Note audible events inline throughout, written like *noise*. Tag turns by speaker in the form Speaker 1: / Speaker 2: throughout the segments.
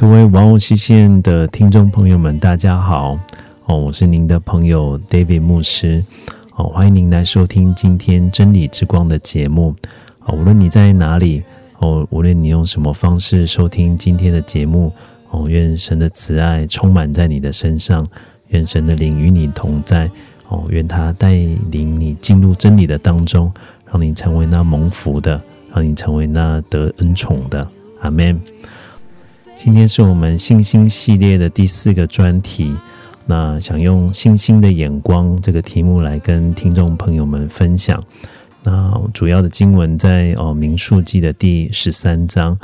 Speaker 1: 各位玩偶西线的听众朋友们，大家好！哦，我是您的朋友 David 牧师。哦，欢迎您来收听今天真理之光的节目。哦，无论你在哪里，哦，无论你用什么方式收听今天的节目，哦，愿神的慈爱充满在你的身上，愿神的灵与你同在。哦，愿他带领你进入真理的当中，让你成为那蒙福的，让你成为那得恩宠的。阿门。今天是我们星星系列的第四个专题，那想用星星的眼光这个题目来跟听众朋友们分享。那主要的经文在哦民数记的第十三章。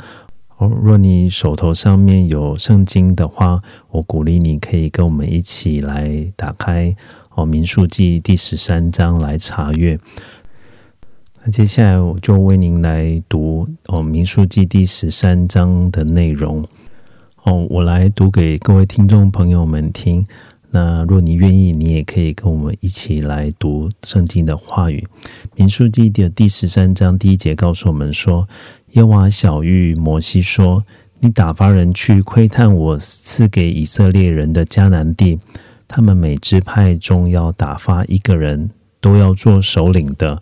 Speaker 1: 哦，若你手头上面有圣经的话，我鼓励你可以跟我们一起来打开哦民数记第十三章来查阅。那接下来我就为您来读哦民数记第十三章的内容。哦，我来读给各位听众朋友们听。那若你愿意，你也可以跟我们一起来读圣经的话语。民数记的第十三章第一节告诉我们说：“耶和华小谕摩西说：你打发人去窥探我赐给以色列人的迦南地，他们每支派中要打发一个人，都要做首领的。”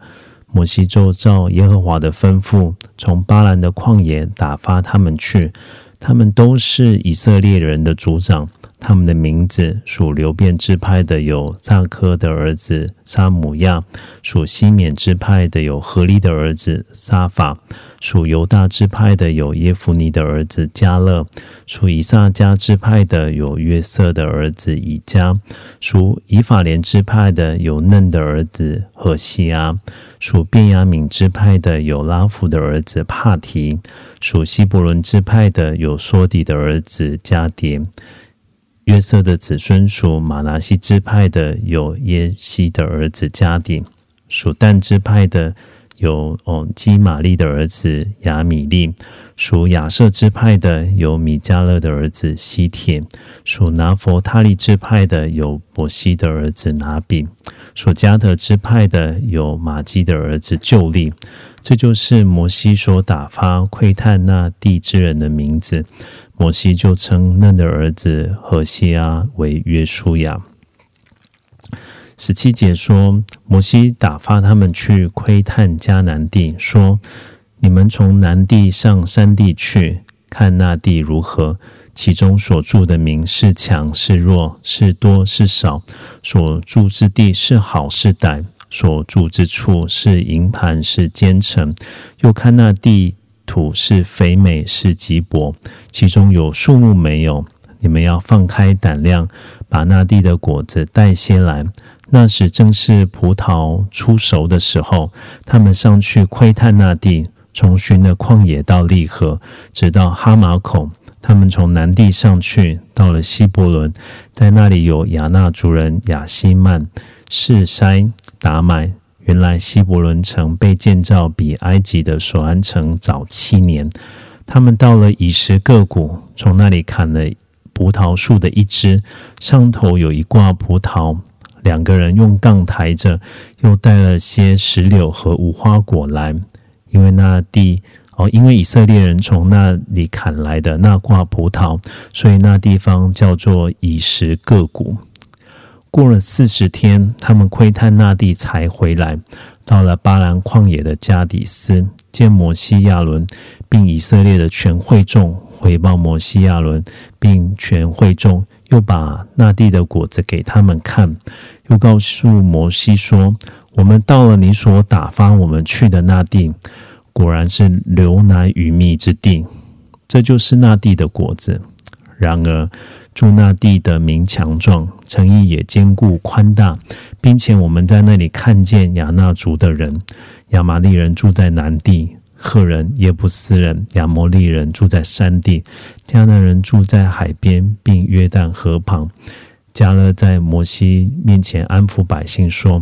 Speaker 1: 摩西就照耶和华的吩咐，从巴兰的旷野打发他们去。他们都是以色列人的族长，他们的名字属流变支派的有萨科的儿子沙姆亚，属西缅支派的有何利的儿子沙法，属犹大支派的有耶夫尼的儿子加勒，属以萨迦支派的有约瑟的儿子以迦，属以法莲支派的有嫩的儿子何西阿。属便雅悯支派的有拉弗的儿子帕提，属希伯伦支派的有梭底的儿子加迭。约瑟的子孙属马拿西支派的有耶西的儿子加迪，属但支派的有哦基玛利的儿子亚米利，属亚瑟支派的有米迦勒的儿子西铁，属拿佛他利支派的有伯西的儿子拿比。属加德支派的有马基的儿子旧利，这就是摩西所打发窥探那地之人的名字。摩西就称嫩的儿子何西阿为约书亚。十七节说，摩西打发他们去窥探迦南地，说：“你们从南地上山地去，看那地如何。”其中所住的民是强是弱，是多是少；所住之地是好是歹，所住之处是营盘是坚城。又看那地土是肥美是瘠薄，其中有树木没有。你们要放开胆量，把那地的果子带些来。那时正是葡萄出熟的时候，他们上去窥探那地，从寻的旷野到利河，直到哈马孔。他们从南地上去，到了西伯伦，在那里有亚纳族人亚西曼、士筛、达买。原来西伯伦城被建造比埃及的索安城早七年。他们到了以实各谷，从那里砍了葡萄树的一枝，上头有一挂葡萄。两个人用杠抬着，又带了些石榴和无花果来，因为那地。哦，因为以色列人从那里砍来的那挂葡萄，所以那地方叫做以实各谷。过了四十天，他们窥探那地才回来，到了巴兰旷野的加底斯，见摩西亚伦，并以色列的全会众，回报摩西亚伦，并全会众，又把那地的果子给他们看。又告诉摩西说：“我们到了你所打发我们去的那地，果然是流奶与蜜之地，这就是那地的果子。然而住那地的民强壮，城邑也坚固宽大，并且我们在那里看见亚纳族的人、亚玛利人住在南地。”赫人、耶布斯人、亚摩利人住在山地，迦南人住在海边，并约旦河旁。加勒在摩西面前安抚百姓说：“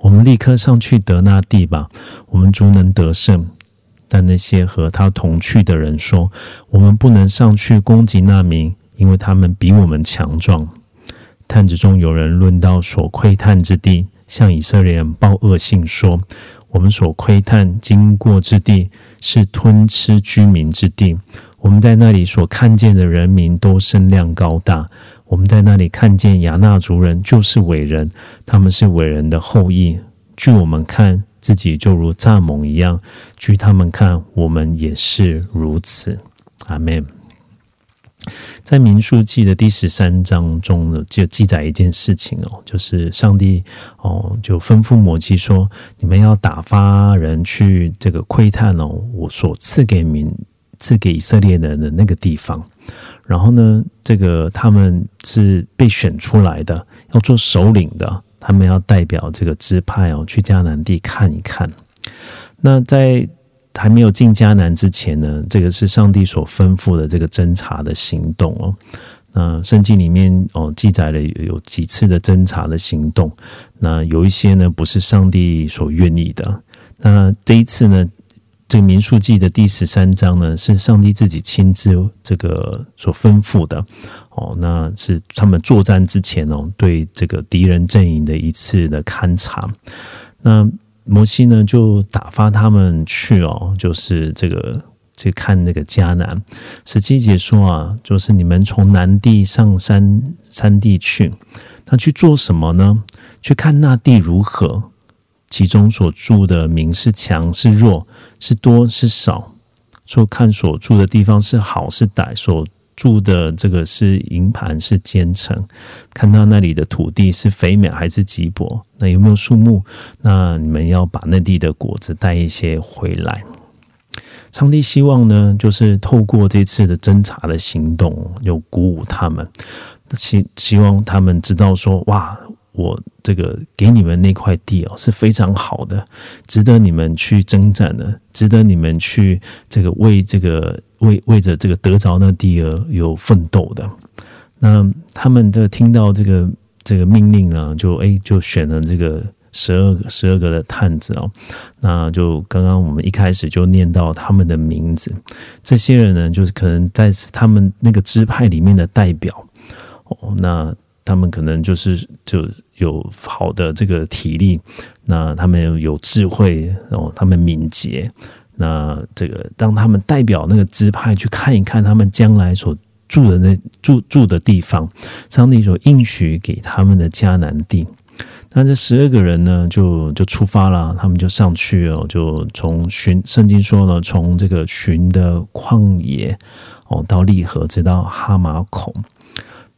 Speaker 1: 我们立刻上去得那地吧，我们足能得胜。”但那些和他同去的人说：“我们不能上去攻击那民，因为他们比我们强壮。”探子中有人论到所窥探之地，向以色列人报恶信说。我们所窥探经过之地是吞吃居民之地。我们在那里所看见的人民都身量高大。我们在那里看见亚纳族人就是伟人，他们是伟人的后裔。据我们看，自己就如蚱蜢一样；据他们看，我们也是如此。阿门。在民数记的第十三章中呢，就记载一件事情哦，就是上帝哦就吩咐摩西说：“你们要打发人去这个窥探哦，我所赐给民赐给以色列人的那个地方。然后呢，这个他们是被选出来的，要做首领的，他们要代表这个支派哦去迦南地看一看。那在还没有进迦南之前呢，这个是上帝所吩咐的这个侦查的行动哦。那圣经里面哦记载了有几次的侦查的行动，那有一些呢不是上帝所愿意的。那这一次呢，这个民数记的第十三章呢，是上帝自己亲自这个所吩咐的哦。那是他们作战之前哦，对这个敌人阵营的一次的勘察。那摩西呢，就打发他们去哦，就是这个去看那个迦南。十七节说啊，就是你们从南地上山山地去，那去做什么呢？去看那地如何，其中所住的民是强是弱，是多是少，说看所住的地方是好是歹，所。住的这个是营盘是坚城，看到那里的土地是肥美还是瘠薄？那有没有树木？那你们要把那地的果子带一些回来。上帝希望呢，就是透过这次的侦查的行动，有鼓舞他们，希希望他们知道说，哇。我这个给你们那块地哦是非常好的，值得你们去征战的，值得你们去这个为这个为为着这个得着那地而有奋斗的。那他们的听到这个这个命令呢，就哎就选了这个十二个十二个的探子哦。那就刚刚我们一开始就念到他们的名字，这些人呢，就是可能在他们那个支派里面的代表哦。那他们可能就是就。有好的这个体力，那他们有智慧哦，他们敏捷。那这个当他们代表那个支派去看一看他们将来所住的那住住的地方，上帝所应许给他们的迦南地。那这十二个人呢，就就出发了，他们就上去哦，就从寻圣经说了，从这个寻的旷野哦到利河，直到哈马孔。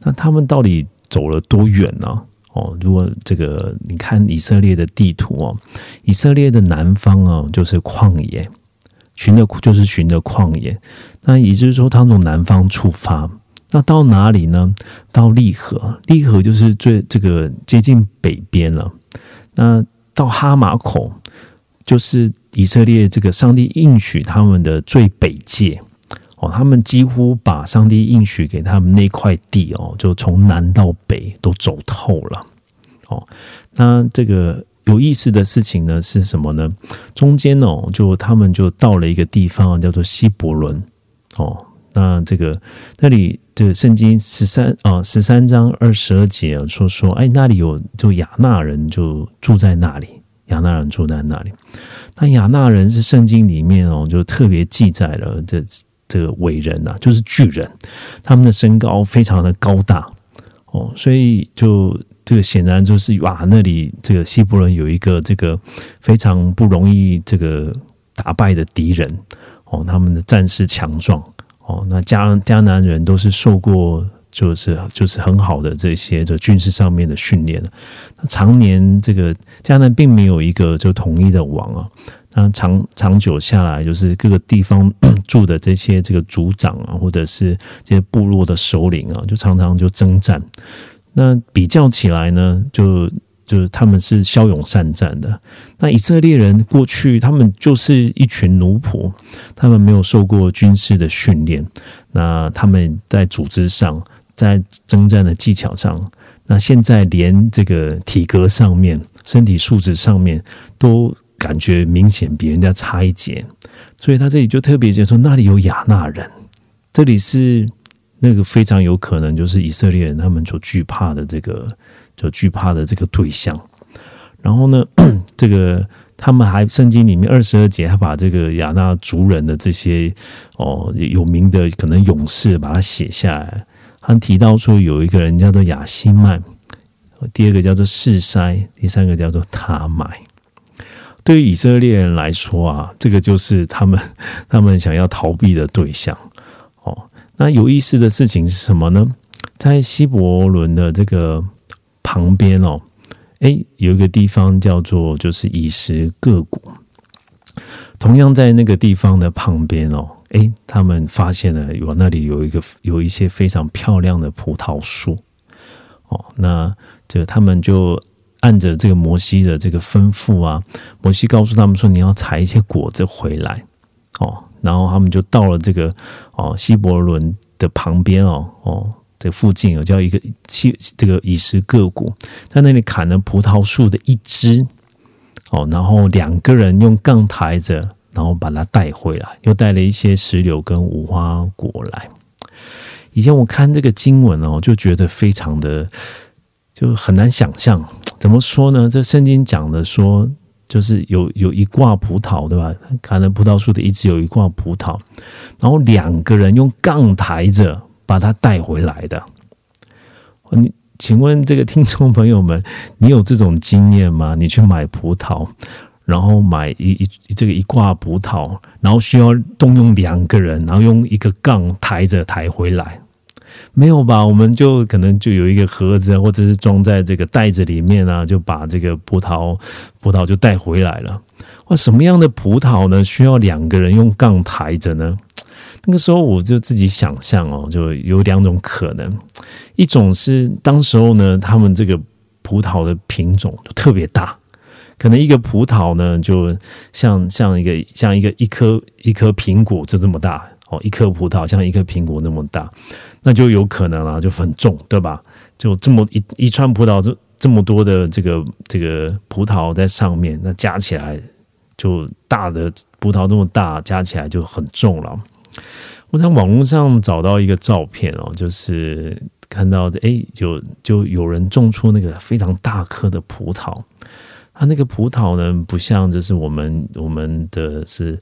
Speaker 1: 那他们到底走了多远呢？哦，如果这个你看以色列的地图哦，以色列的南方哦就是旷野，寻的就是寻的旷野。那也就是说，他从南方出发，那到哪里呢？到利河，利河就是最这个接近北边了。那到哈马口，就是以色列这个上帝应许他们的最北界。哦，他们几乎把上帝应许给他们那块地哦，就从南到北都走透了。哦，那这个有意思的事情呢是什么呢？中间哦，就他们就到了一个地方叫做希伯伦。哦，那这个那里这圣经十三啊十三章二十二节说说，哎，那里有就亚纳人就住在那里，亚纳人住在那里。那亚纳人是圣经里面哦，就特别记载了这。这个伟人呐，就是巨人，他们的身高非常的高大。哦，所以就这个显然就是哇，那里这个希伯伦有一个这个非常不容易这个打败的敌人。哦，他们的战士强壮。哦，那迦迦南人都是受过就是就是很好的这些就军事上面的训练。了。那常年这个迦南并没有一个就统一的王啊，那长长久下来，就是各个地方 *coughs* 住的这些这个族长啊，或者是这些部落的首领啊，就常常就征战。那比较起来呢，就就是他们是骁勇善战的。那以色列人过去他们就是一群奴仆，他们没有受过军事的训练。那他们在组织上，在征战的技巧上，那现在连这个体格上面、身体素质上面都感觉明显比人家差一截。所以他这里就特别就说，那里有亚纳人，这里是。那个非常有可能就是以色列人他们所惧怕的这个，所惧怕的这个对象。然后呢，*coughs* 这个他们还圣经里面二十二节还把这个亚纳族人的这些哦有名的可能勇士把它写下来。他提到说有一个人叫做亚西曼，第二个叫做示塞，第三个叫做塔买。对于以色列人来说啊，这个就是他们他们想要逃避的对象哦。那有意思的事情是什么呢？在希伯伦的这个旁边哦，诶，有一个地方叫做就是以石各谷。同样在那个地方的旁边哦，诶，他们发现了有那里有一个有一些非常漂亮的葡萄树哦。那这他们就按着这个摩西的这个吩咐啊，摩西告诉他们说，你要采一些果子回来哦。然后他们就到了这个哦希伯伦的旁边哦哦这附近有叫一个七这个以实各谷，在那里砍了葡萄树的一枝哦，然后两个人用杠抬着，然后把它带回来，又带了一些石榴跟无花果来。以前我看这个经文哦，就觉得非常的就很难想象，怎么说呢？这圣经讲的说。就是有有一挂葡萄，对吧？砍了葡萄树的一直有一挂葡萄，然后两个人用杠抬着把它带回来的。你请问这个听众朋友们，你有这种经验吗？你去买葡萄，然后买一一这个一挂葡萄，然后需要动用两个人，然后用一个杠抬着抬回来。没有吧？我们就可能就有一个盒子，或者是装在这个袋子里面啊，就把这个葡萄葡萄就带回来了。哇，什么样的葡萄呢？需要两个人用杠抬着呢？那个时候我就自己想象哦，就有两种可能，一种是当时候呢，他们这个葡萄的品种就特别大，可能一个葡萄呢，就像像一个像一个一颗一颗苹果就这么大哦，一颗葡萄像一颗苹果那么大。那就有可能了，就很重，对吧？就这么一一串葡萄，这这么多的这个这个葡萄在上面，那加起来就大的葡萄这么大，加起来就很重了。我在网络上找到一个照片哦，就是看到的，哎，就就有人种出那个非常大颗的葡萄，它那个葡萄呢，不像就是我们我们的是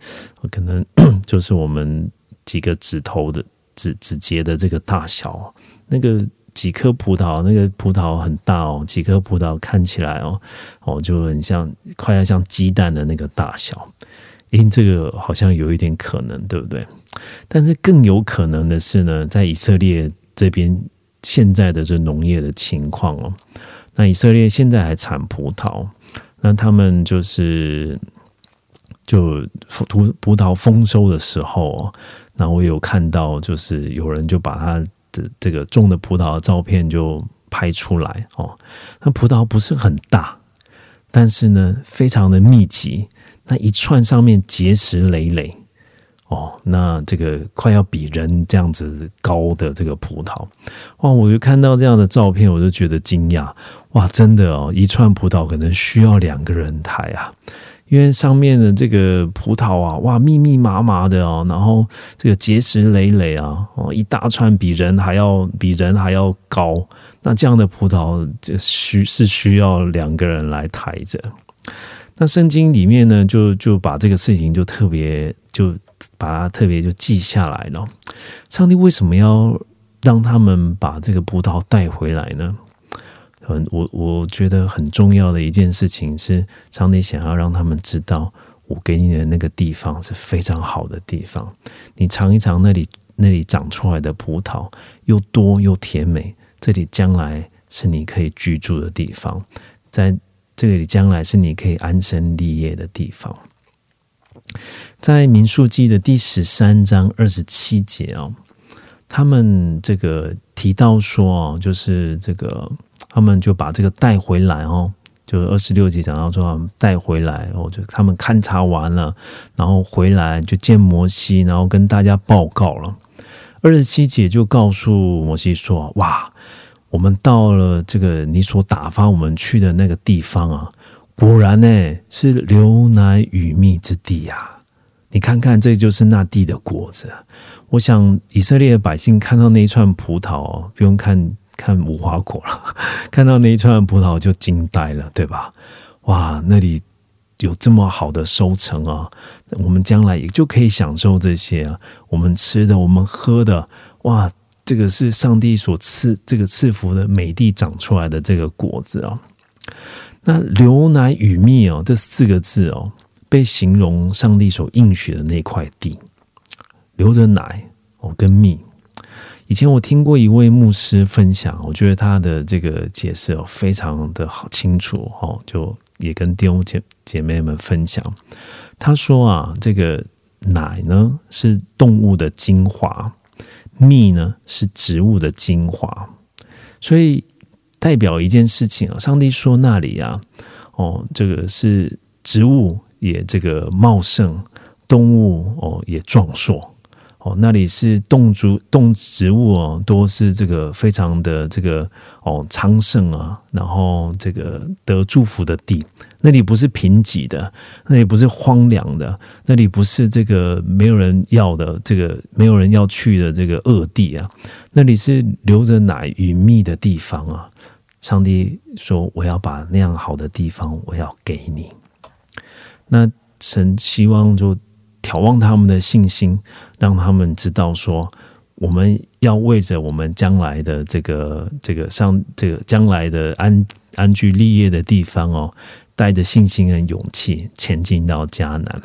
Speaker 1: 可能 *clears throat* 就是我们几个指头的。指指节的这个大小，那个几颗葡萄，那个葡萄很大哦，几颗葡萄看起来哦哦就很像快要像鸡蛋的那个大小，因这个好像有一点可能，对不对？但是更有可能的是呢，在以色列这边现在的这农业的情况哦，那以色列现在还产葡萄，那他们就是就葡葡萄丰收的时候。那我有看到，就是有人就把他的这个种的葡萄的照片就拍出来哦。那葡萄不是很大，但是呢，非常的密集。那一串上面结实累累哦，那这个快要比人这样子高的这个葡萄哇！我就看到这样的照片，我就觉得惊讶哇！真的哦，一串葡萄可能需要两个人抬啊。因为上面的这个葡萄啊，哇，密密麻麻的哦，然后这个结石累累啊，哦，一大串比人还要比人还要高，那这样的葡萄就需是需要两个人来抬着。那圣经里面呢，就就把这个事情就特别就把它特别就记下来了。上帝为什么要让他们把这个葡萄带回来呢？很，我我觉得很重要的一件事情是，上帝想要让他们知道，我给你的那个地方是非常好的地方。你尝一尝那里那里长出来的葡萄又多又甜美，这里将来是你可以居住的地方，在这里将来是你可以安身立业的地方。在民数记的第十三章二十七节哦，他们这个提到说哦，就是这个他们就把这个带回来哦。就是二十六节讲到说，带回来，哦，就他们勘察完了，然后回来就见摩西，然后跟大家报告了。二十七节就告诉摩西说：“哇，我们到了这个你所打发我们去的那个地方啊，果然呢是流奶与蜜之地呀！你看看，这就是那地的果子。我想以色列的百姓看到那一串葡萄，不用看。”看无花果了，*laughs* 看到那一串葡萄就惊呆了，对吧？哇，那里有这么好的收成啊！我们将来也就可以享受这些啊，我们吃的，我们喝的，哇，这个是上帝所赐这个赐福的美地长出来的这个果子啊。那流奶与蜜哦，这四个字哦，被形容上帝所应许的那块地，流着奶哦跟蜜。以前我听过一位牧师分享，我觉得他的这个解释哦非常的好清楚哦，就也跟弟兄姐姐妹们分享。他说啊，这个奶呢是动物的精华，蜜呢是植物的精华，所以代表一件事情啊。上帝说那里啊，哦，这个是植物也这个茂盛，动物哦也壮硕。哦，那里是动植动植物哦，都是这个非常的这个哦昌盛啊，然后这个得祝福的地，那里不是贫瘠的，那里不是荒凉的，那里不是这个没有人要的这个没有人要去的这个恶地啊，那里是流着奶与蜜的地方啊。上帝说：“我要把那样好的地方，我要给你。”那神希望就。眺望他们的信心，让他们知道说，我们要为着我们将来的这个这个上这个将来的安安居立业的地方哦，带着信心和勇气前进到迦南。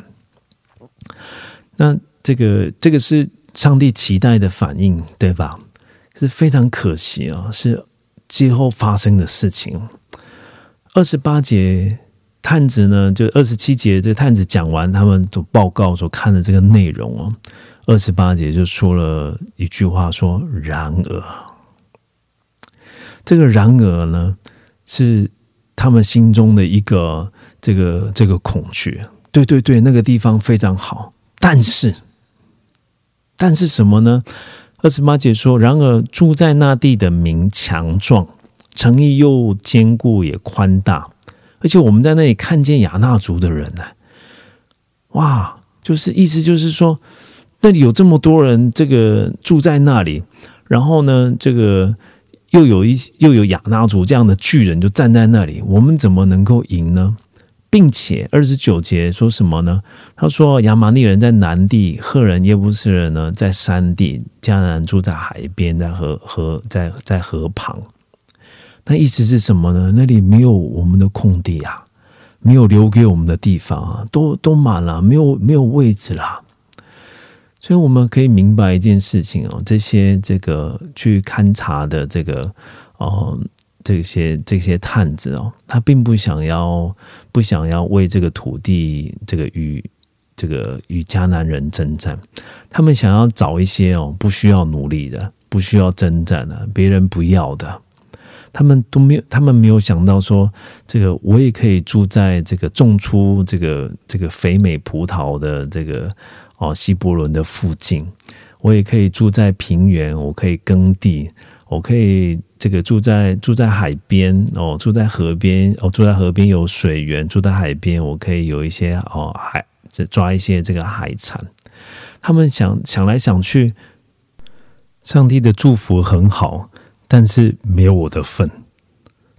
Speaker 1: 那这个这个是上帝期待的反应，对吧？是非常可惜啊，是之后发生的事情。二十八节。探子呢，就二十七节，这探子讲完他们的报告所看的这个内容哦，二十八节就说了一句话，说：“然而，这个然而呢，是他们心中的一个这个这个恐惧。对对对，那个地方非常好，但是，但是什么呢？二十八节说：然而住在那地的民强壮，诚意又坚固，也宽大。”而且我们在那里看见亚纳族的人呢，哇，就是意思就是说，那里有这么多人，这个住在那里，然后呢，这个又有一又有亚纳族这样的巨人就站在那里，我们怎么能够赢呢？并且二十九节说什么呢？他说亚玛利人在南地，赫人耶布斯人呢在山地，迦南住在海边，在河河在在河旁。那意思是什么呢？那里没有我们的空地啊，没有留给我们的地方啊，都都满了，没有没有位置啦。所以我们可以明白一件事情哦，这些这个去勘察的这个哦，这些这些探子哦，他并不想要不想要为这个土地这个与这个与迦南人征战，他们想要找一些哦不需要努力的，不需要征战的，别人不要的。他们都没有，他们没有想到说，这个我也可以住在这个种出这个这个肥美葡萄的这个哦希伯伦的附近，我也可以住在平原，我可以耕地，我可以这个住在住在海边哦，住在河边哦，住在河边有水源，住在海边，我可以有一些哦海这抓一些这个海产。他们想想来想去，上帝的祝福很好。但是没有我的份，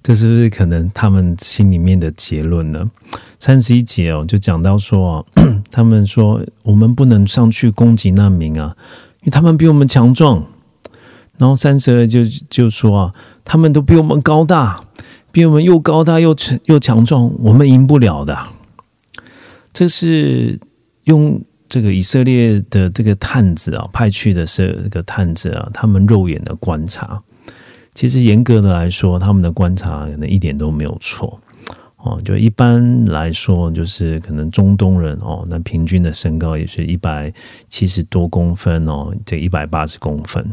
Speaker 1: 这是不是可能他们心里面的结论呢？三十一节哦，就讲到说啊，*clears throat* 他们说我们不能上去攻击难民啊，因为他们比我们强壮。然后三十二就就说啊，他们都比我们高大，比我们又高大又又强壮，我们赢不了的。这是用这个以色列的这个探子啊，派去的是这个探子啊，他们肉眼的观察，其实严格的来说，他们的观察可能一点都没有错哦。就一般来说，就是可能中东人哦，那平均的身高也是一百七十多公分哦，这一百八十公分。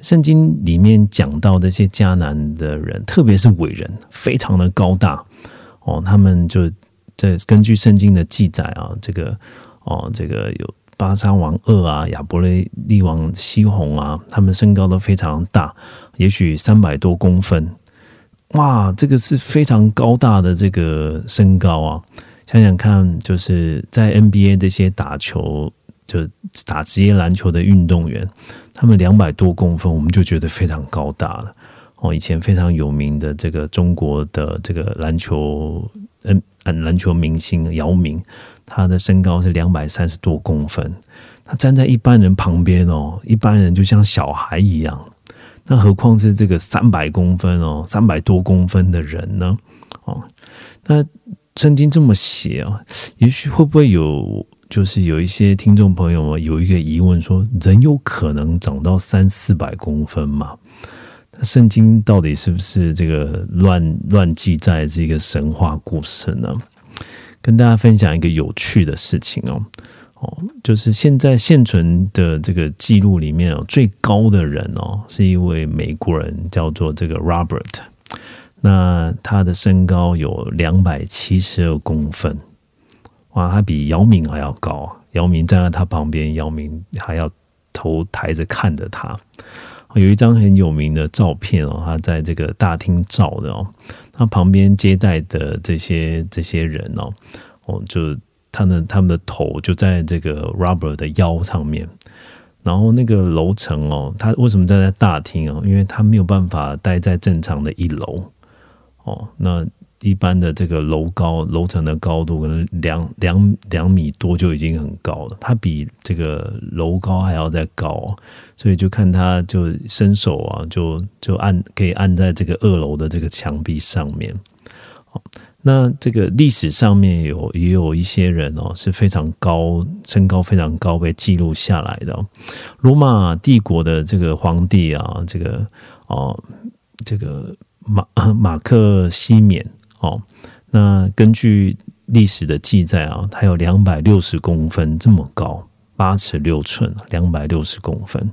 Speaker 1: 圣经里面讲到这些迦南的人，特别是伟人，非常的高大哦，他们就在根据圣经的记载啊，这个。哦，这个有巴沙王二啊，亚伯雷利王西红啊，他们身高都非常大，也许三百多公分，哇，这个是非常高大的这个身高啊！想想看，就是在 NBA 这些打球就打职业篮球的运动员，他们两百多公分，我们就觉得非常高大了。哦，以前非常有名的这个中国的这个篮球，嗯，篮球明星姚明。他的身高是两百三十多公分，他站在一般人旁边哦，一般人就像小孩一样，那何况是这个三百公分哦，三百多公分的人呢？哦，那圣经这么写啊，也许会不会有，就是有一些听众朋友有一个疑问，说人有可能长到三四百公分吗？圣经到底是不是这个乱乱记载这个神话故事呢？跟大家分享一个有趣的事情哦，哦，就是现在现存的这个记录里面哦，最高的人哦，是一位美国人，叫做这个 Robert，那他的身高有两百七十二公分，哇，他比姚明还要高，姚明站在他旁边，姚明还要头抬着看着他。有一张很有名的照片哦，他在这个大厅照的哦。他旁边接待的这些这些人哦，哦，就他们他们的头就在这个 robber 的腰上面，然后那个楼层哦，他为什么站在大厅哦？因为他没有办法待在正常的一楼哦，那。一般的这个楼高楼层的高度可能两两两米多就已经很高了，它比这个楼高还要再高，所以就看他就伸手啊，就就按可以按在这个二楼的这个墙壁上面。那这个历史上面有也有一些人哦是非常高身高非常高被记录下来的，罗马帝国的这个皇帝啊，这个哦这个马马克西缅。哦，那根据历史的记载啊，他有两百六十公分这么高，八尺六寸，两百六十公分。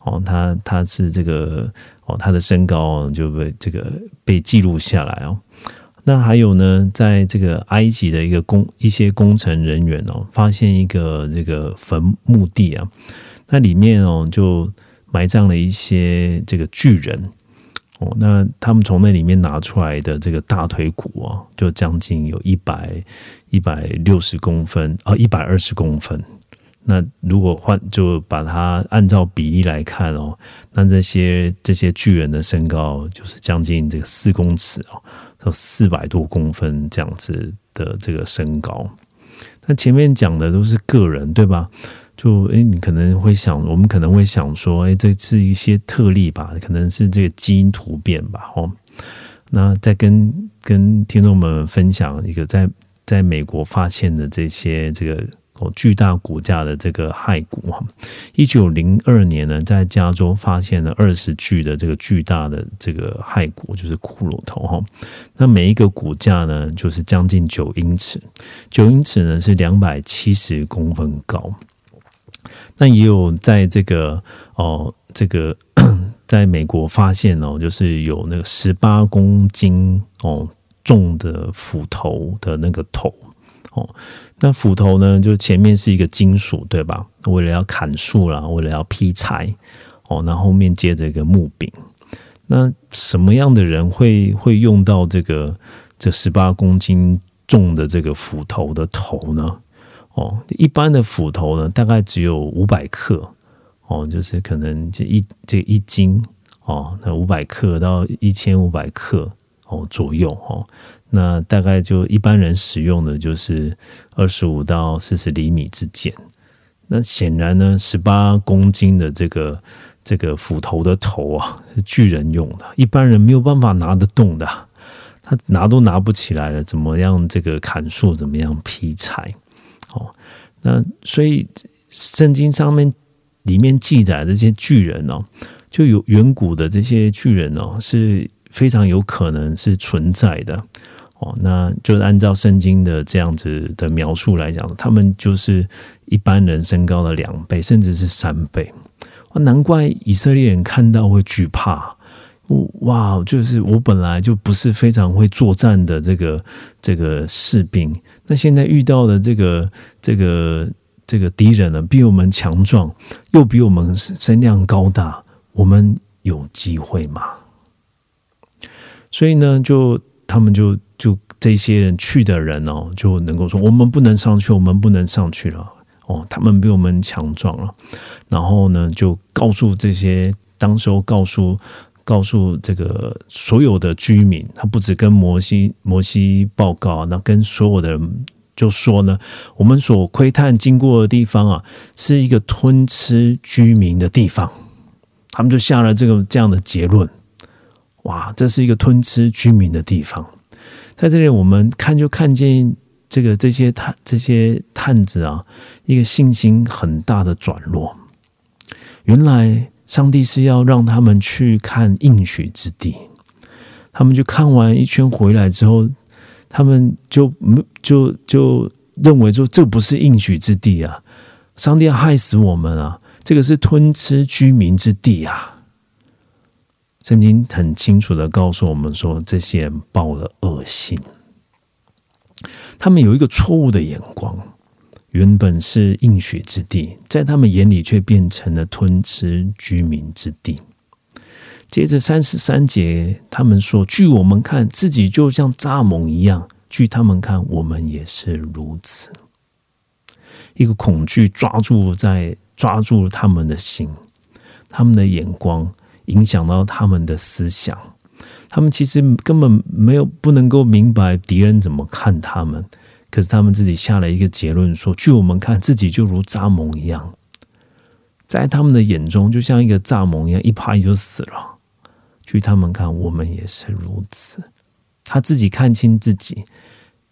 Speaker 1: 哦，他他是这个哦，他的身高就被这个被记录下来哦。那还有呢，在这个埃及的一个工一些工程人员哦，发现一个这个坟墓地啊，那里面哦就埋葬了一些这个巨人。哦，那他们从那里面拿出来的这个大腿骨啊，就将近有一百一百六十公分啊，一百二十公分。那如果换就把它按照比例来看哦，那这些这些巨人的身高就是将近这个四公尺哦，到四百多公分这样子的这个身高。那前面讲的都是个人，对吧？就诶，你可能会想，我们可能会想说，诶，这是一些特例吧？可能是这个基因突变吧？哦，那再跟跟听众们分享一个在在美国发现的这些这个哦巨大骨架的这个骸骨哈。一九零二年呢，在加州发现了二十具的这个巨大的这个骸骨，就是骷髅头哈。那每一个骨架呢，就是将近九英尺，九英尺呢是两百七十公分高。那也有在这个哦，这个 *clears throat* 在美国发现哦，就是有那个十八公斤哦重的斧头的那个头哦。那斧头呢，就前面是一个金属，对吧？为了要砍树啦，为了要劈柴哦，那后面接着一个木柄。那什么样的人会会用到这个这十八公斤重的这个斧头的头呢？哦，一般的斧头呢，大概只有五百克，哦，就是可能这一这一斤，哦，那五百克到一千五百克，哦左右，哦，那大概就一般人使用的就是二十五到四十厘米之间。那显然呢，十八公斤的这个这个斧头的头啊，是巨人用的，一般人没有办法拿得动的，他拿都拿不起来了，怎么样这个砍树，怎么样劈柴？那所以圣经上面里面记载的这些巨人哦，就有远古的这些巨人哦，是非常有可能是存在的哦。那就是按照圣经的这样子的描述来讲，他们就是一般人身高的两倍，甚至是三倍。难怪以色列人看到会惧怕。哇，就是我本来就不是非常会作战的这个这个士兵，那现在遇到的这个这个这个敌人呢，比我们强壮，又比我们身量高大，我们有机会吗？所以呢，就他们就就这些人去的人哦，就能够说我们不能上去，我们不能上去了哦，他们比我们强壮了，然后呢，就告诉这些当时候告诉。告诉这个所有的居民，他不止跟摩西摩西报告，那跟所有的人就说呢，我们所窥探经过的地方啊，是一个吞吃居民的地方。他们就下了这个这样的结论。哇，这是一个吞吃居民的地方。在这里，我们看就看见这个这些探这些探子啊，一个信心很大的转弱。原来。上帝是要让他们去看应许之地，他们就看完一圈回来之后，他们就就就认为说这不是应许之地啊！上帝要害死我们啊！这个是吞吃居民之地啊！圣经很清楚的告诉我们说，这些人报了恶信，他们有一个错误的眼光。原本是应许之地，在他们眼里却变成了吞吃居民之地。接着三十三节，他们说：“据我们看，自己就像蚱蜢一样；据他们看，我们也是如此。”一个恐惧抓住在抓住他们的心，他们的眼光影响到他们的思想。他们其实根本没有不能够明白敌人怎么看他们。可是他们自己下了一个结论，说：据我们看，自己就如蚱蜢一样，在他们的眼中，就像一个蚱蜢一样，一拍就死了。据他们看，我们也是如此。他自己看清自己，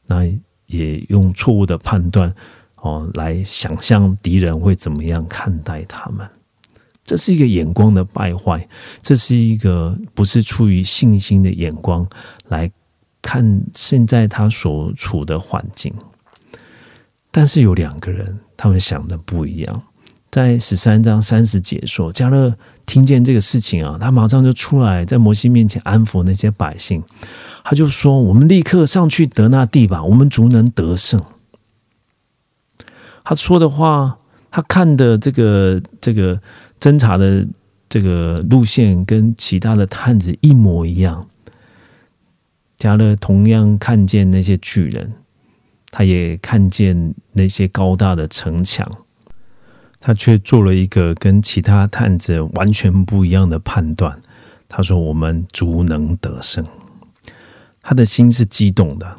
Speaker 1: 那也用错误的判断哦，来想象敌人会怎么样看待他们。这是一个眼光的败坏，这是一个不是出于信心的眼光来。看现在他所处的环境，但是有两个人，他们想的不一样。在十三章三十节说，加勒听见这个事情啊，他马上就出来，在摩西面前安抚那些百姓。他就说：“我们立刻上去得那地吧，我们足能得胜。”他说的话，他看的这个这个侦查的这个路线，跟其他的探子一模一样。加勒同样看见那些巨人，他也看见那些高大的城墙，他却做了一个跟其他探子完全不一样的判断。他说：“我们足能得胜。”他的心是激动的，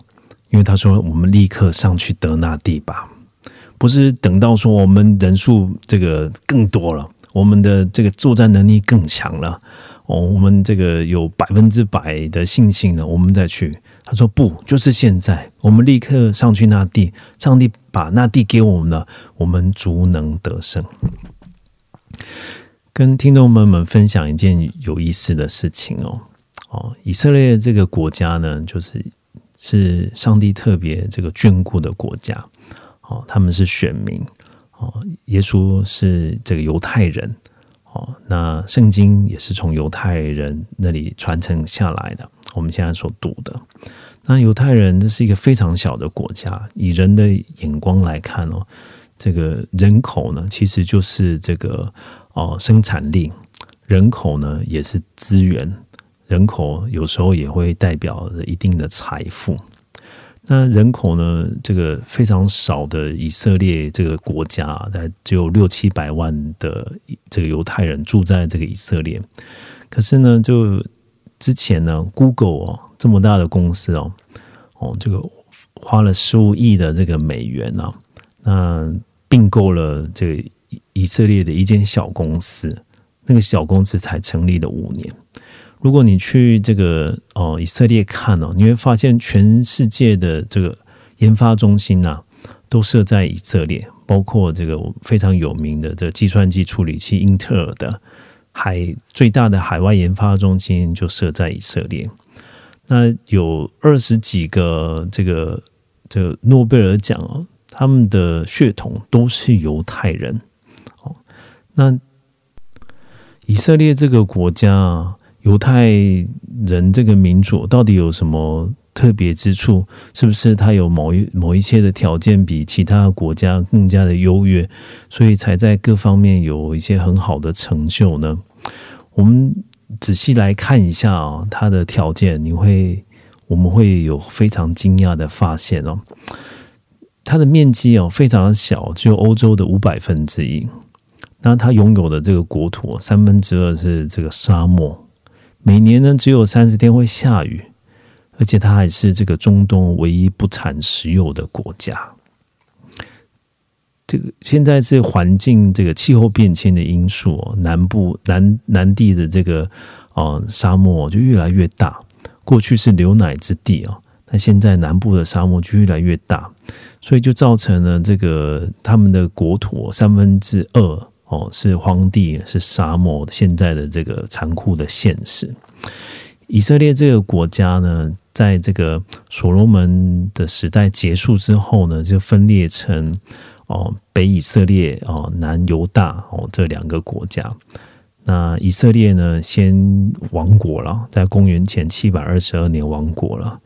Speaker 1: 因为他说：“我们立刻上去得那地吧，不是等到说我们人数这个更多了，我们的这个作战能力更强了。”哦，我们这个有百分之百的信心呢，我们再去。他说不，就是现在，我们立刻上去那地，上帝把那地给我们了，我们足能得胜。跟听众朋友们分享一件有意思的事情哦，哦，以色列这个国家呢，就是是上帝特别这个眷顾的国家，哦，他们是选民，哦，耶稣是这个犹太人。那圣经也是从犹太人那里传承下来的。我们现在所读的，那犹太人这是一个非常小的国家，以人的眼光来看哦，这个人口呢，其实就是这个哦生产力，人口呢也是资源，人口有时候也会代表着一定的财富。那人口呢？这个非常少的以色列这个国家，在只有六七百万的这个犹太人住在这个以色列。可是呢，就之前呢，Google 哦这么大的公司哦，哦这个花了十五亿的这个美元啊，那并购了这个以色列的一间小公司，那个小公司才成立了五年。如果你去这个哦以色列看哦，你会发现全世界的这个研发中心呐，都设在以色列，包括这个非常有名的这计算机处理器英特尔的海最大的海外研发中心就设在以色列。那有二十几个这个这个诺贝尔奖哦，他们的血统都是犹太人。哦，那以色列这个国家啊，犹太人这个民族到底有什么特别之处？是不是他有某一某一些的条件比其他国家更加的优越，所以才在各方面有一些很好的成就呢？我们。仔细来看一下啊，它的条件，你会我们会有非常惊讶的发现哦。它的面积哦非常小，只有欧洲的五百分之一。那它拥有的这个国土三分之二是这个沙漠，每年呢只有三十天会下雨，而且它还是这个中东唯一不产石油的国家。这个现在是环境这个气候变迁的因素哦，南部南南地的这个哦沙漠就越来越大。过去是牛奶之地哦，那现在南部的沙漠就越来越大，所以就造成了这个他们的国土三分之二哦是荒地是沙漠，现在的这个残酷的现实。以色列这个国家呢，在这个所罗门的时代结束之后呢，就分裂成。哦，北以色列哦，南犹大哦，这两个国家。那以色列呢，先亡国了，在公元前七百二十二年亡国了。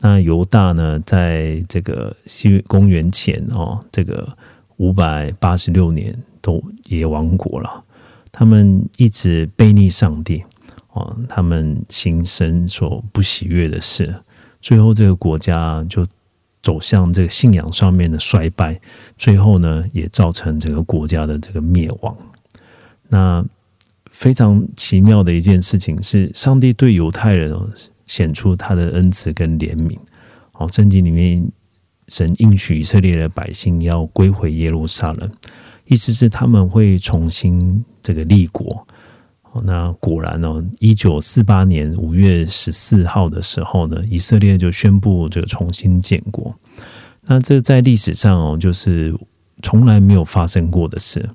Speaker 1: 那犹大呢，在这个西公元前哦，这个五百八十六年都也亡国了。他们一直背逆上帝啊，他们行神所不喜悦的事，最后这个国家就。走向这个信仰上面的衰败，最后呢，也造成整个国家的这个灭亡。那非常奇妙的一件事情是，上帝对犹太人显出他的恩慈跟怜悯。哦，圣经里面神应许以色列的百姓要归回耶路撒冷，意思是他们会重新这个立国。那果然哦，一九四八年五月十四号的时候呢，以色列就宣布这个重新建国。那这在历史上哦，就是从来没有发生过的事。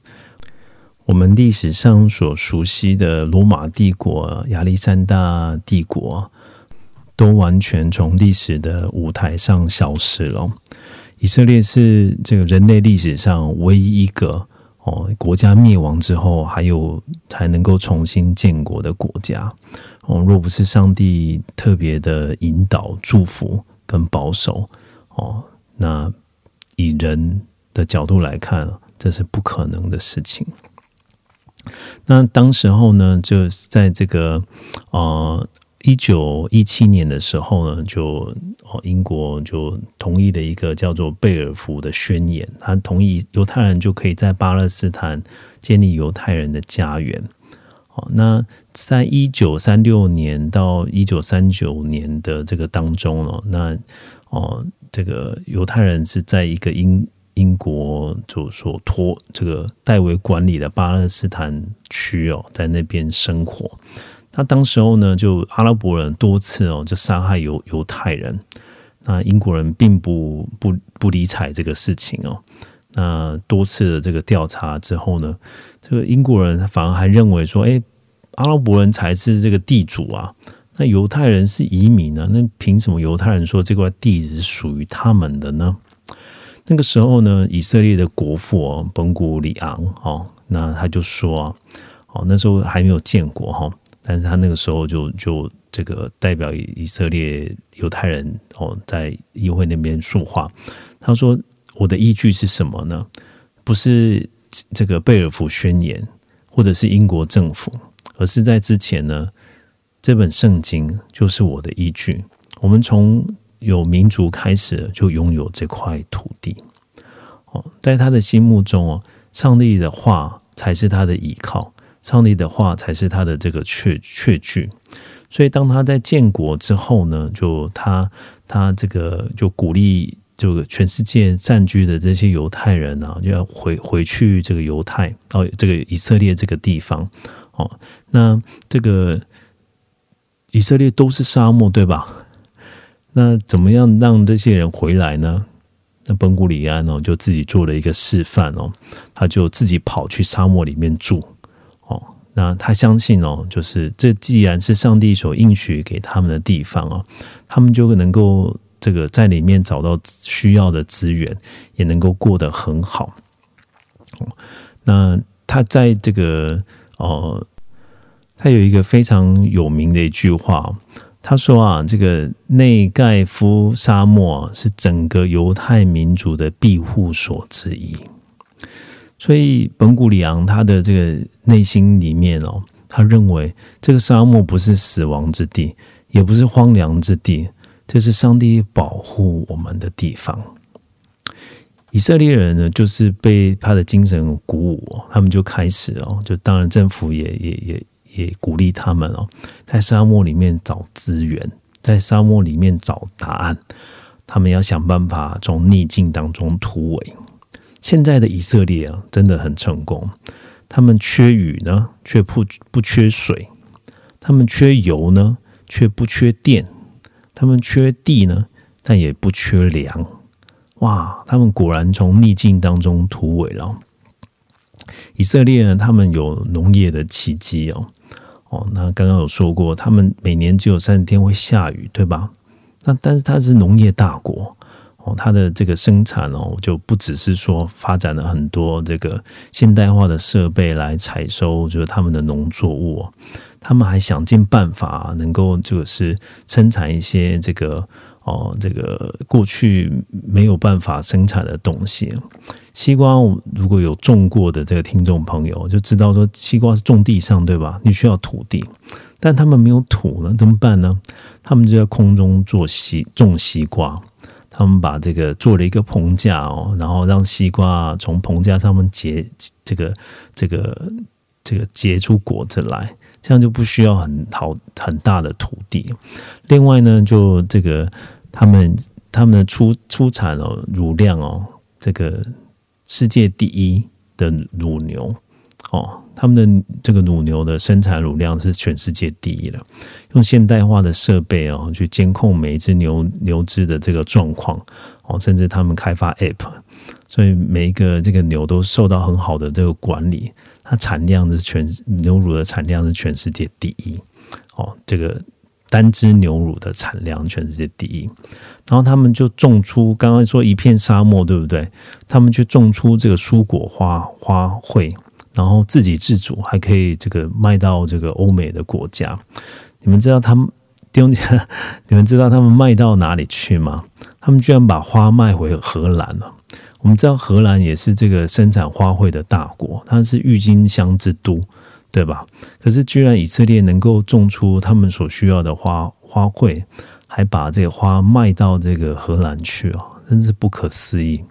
Speaker 1: 我们历史上所熟悉的罗马帝国、亚历山大帝国，都完全从历史的舞台上消失了。以色列是这个人类历史上唯一一个。哦，国家灭亡之后，还有才能够重新建国的国家。哦，若不是上帝特别的引导、祝福跟保守，哦，那以人的角度来看，这是不可能的事情。那当时候呢，就在这个呃。一九一七年的时候呢，就哦，英国就同意了一个叫做贝尔福的宣言，他同意犹太人就可以在巴勒斯坦建立犹太人的家园。哦，那在一九三六年到一九三九年的这个当中呢，那哦，这个犹太人是在一个英英国就所托这个代为管理的巴勒斯坦区哦，在那边生活。那当时候呢，就阿拉伯人多次哦，就杀害犹犹太人。那英国人并不不不理睬这个事情哦。那多次的这个调查之后呢，这个英国人反而还认为说，哎，阿拉伯人才是这个地主啊。那犹太人是移民呢？那凭什么犹太人说这块地是属于他们的呢？那个时候呢，以色列的国父哦本古里昂哦，那他就说，哦，那时候还没有建国哈。但是他那个时候就就这个代表以色列犹太人哦，在议会那边说话。他说：“我的依据是什么呢？不是这个贝尔福宣言，或者是英国政府，而是在之前呢，这本圣经就是我的依据。我们从有民族开始就拥有这块土地。哦，在他的心目中哦，上帝的话才是他的依靠。”上帝的话才是他的这个确确据，所以当他在建国之后呢，就他他这个就鼓励就全世界占据的这些犹太人啊，就要回回去这个犹太到这个以色列这个地方哦。那这个以色列都是沙漠对吧？那怎么样让这些人回来呢？那本古里安哦，就自己做了一个示范哦，他就自己跑去沙漠里面住。那他相信哦，就是这既然是上帝所应许给他们的地方哦，他们就能够这个在里面找到需要的资源，也能够过得很好。那他在这个哦，他有一个非常有名的一句话。他说啊，这个内盖夫沙漠是整个犹太民族的庇护所之一。所以本古里昂他的这个内心里面哦，他认为这个沙漠不是死亡之地，也不是荒凉之地，这是上帝保护我们的地方。以色列人呢，就是被他的精神鼓舞，他们就开始哦，就当然政府也也也。也鼓励他们哦，在沙漠里面找资源，在沙漠里面找答案。他们要想办法从逆境当中突围。现在的以色列啊，真的很成功。他们缺雨呢，却不不缺水；他们缺油呢，却不缺电；他们缺地呢，但也不缺粮。哇！他们果然从逆境当中突围了。以色列呢，他们有农业的奇迹哦。哦，那刚刚有说过，他们每年只有三十天会下雨，对吧？那但是它是农业大国哦，它的这个生产哦，就不只是说发展了很多这个现代化的设备来采收，就是他们的农作物，他们还想尽办法能够就是生产一些这个。哦，这个过去没有办法生产的东西，西瓜如果有种过的这个听众朋友就知道，说西瓜是种地上，对吧？你需要土地，但他们没有土呢，怎么办呢？他们就在空中做西种西瓜，他们把这个做了一个棚架哦，然后让西瓜从棚架上面结这个这个这个结出果子来。这样就不需要很好很大的土地。另外呢，就这个他们他们的出出产哦乳量哦，这个世界第一的乳牛哦，他们的这个乳牛的生产乳量是全世界第一了。用现代化的设备哦，去监控每一只牛牛只的这个状况哦，甚至他们开发 App，所以每一个这个牛都受到很好的这个管理。它产量是全牛乳的产量是全世界第一哦，这个单只牛乳的产量全世界第一。然后他们就种出刚刚说一片沙漠，对不对？他们去种出这个蔬果花花卉，然后自给自足，还可以这个卖到这个欧美的国家。你们知道他们 *laughs* 丢你们知道他们卖到哪里去吗？他们居然把花卖回荷兰了。我们知道荷兰也是这个生产花卉的大国，它是郁金香之都，对吧？可是居然以色列能够种出他们所需要的花花卉，还把这个花卖到这个荷兰去哦，真是不可思议。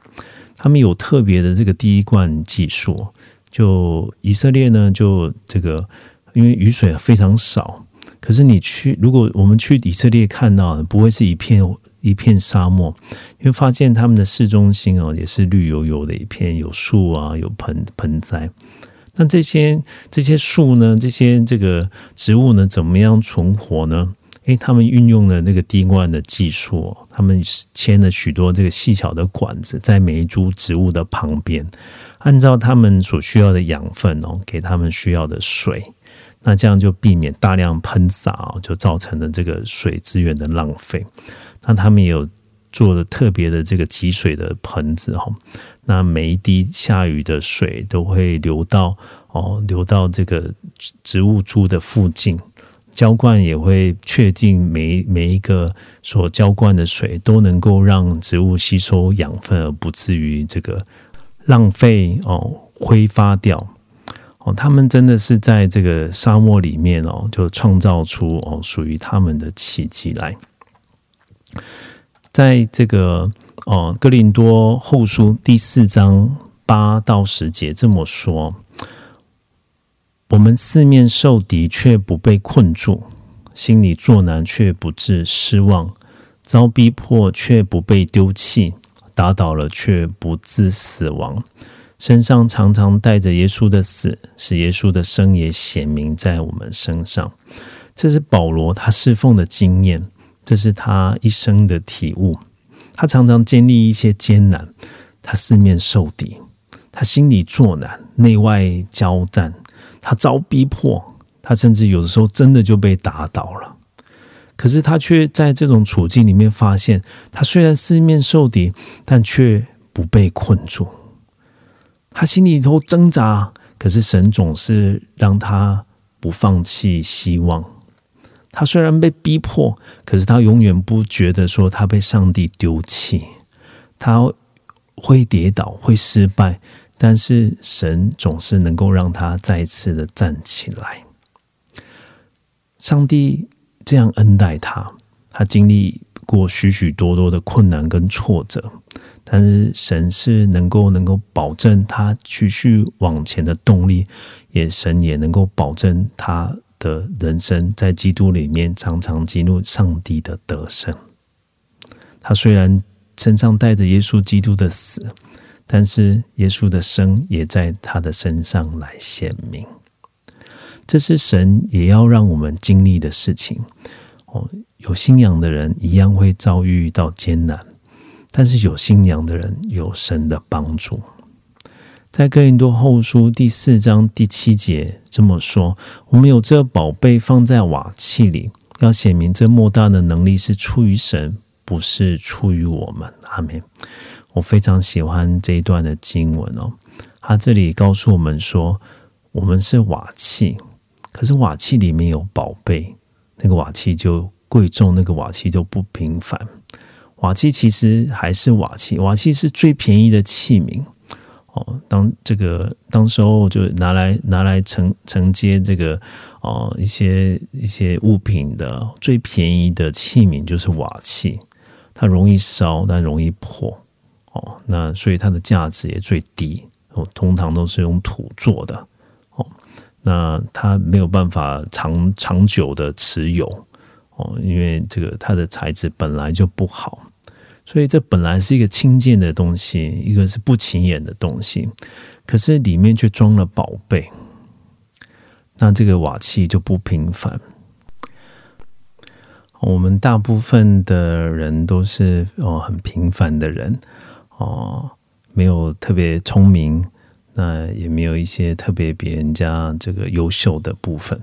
Speaker 1: 他们有特别的这个滴灌技术，就以色列呢，就这个因为雨水非常少，可是你去如果我们去以色列看到的，不会是一片。一片沙漠，因为发现他们的市中心哦，也是绿油油的一片，有树啊，有盆盆栽。那这些这些树呢，这些这个植物呢，怎么样存活呢？诶，他们运用了那个滴灌的技术，他们牵了许多这个细小的管子，在每一株植物的旁边，按照他们所需要的养分哦，给他们需要的水。那这样就避免大量喷洒哦，就造成了这个水资源的浪费。那他们也有做了特别的这个集水的盆子哈，那每一滴下雨的水都会流到哦，流到这个植物株的附近，浇灌也会确定每每一个所浇灌的水都能够让植物吸收养分，而不至于这个浪费哦挥发掉哦。他们真的是在这个沙漠里面哦，就创造出哦属于他们的奇迹来。在这个哦，《哥林多后书》第四章八到十节这么说：我们四面受敌，却不被困住；心里作难，却不致失望；遭逼迫，却不被丢弃；打倒了，却不致死亡。身上常常带着耶稣的死，使耶稣的生也显明在我们身上。这是保罗他侍奉的经验。这是他一生的体悟。他常常经历一些艰难，他四面受敌，他心里作难，内外交战，他遭逼迫，他甚至有的时候真的就被打倒了。可是他却在这种处境里面发现，他虽然四面受敌，但却不被困住。他心里头挣扎，可是神总是让他不放弃希望。他虽然被逼迫，可是他永远不觉得说他被上帝丢弃。他会跌倒，会失败，但是神总是能够让他再次的站起来。上帝这样恩待他，他经历过许许多多的困难跟挫折。但是神是能够能够保证他继续往前的动力，也神也能够保证他的人生在基督里面常常进入上帝的得胜。他虽然身上带着耶稣基督的死，但是耶稣的生也在他的身上来显明。这是神也要让我们经历的事情。哦，有信仰的人一样会遭遇到艰难。但是有信仰的人有神的帮助，在哥林多后书第四章第七节这么说：“我们有这宝贝放在瓦器里，要显明这莫大的能力是出于神，不是出于我们。”阿门。我非常喜欢这一段的经文哦，他这里告诉我们说，我们是瓦器，可是瓦器里面有宝贝，那个瓦器就贵重，那个瓦器就不平凡。瓦器其实还是瓦器，瓦器是最便宜的器皿哦。当这个当时候就拿来拿来承承接这个哦一些一些物品的最便宜的器皿就是瓦器，它容易烧但容易破哦。那所以它的价值也最低哦，通常都是用土做的。那它没有办法长长久的持有哦，因为这个它的材质本来就不好。所以这本来是一个轻贱的东西，一个是不起眼的东西，可是里面却装了宝贝。那这个瓦器就不平凡。我们大部分的人都是哦很平凡的人哦，没有特别聪明，那也没有一些特别别人家这个优秀的部分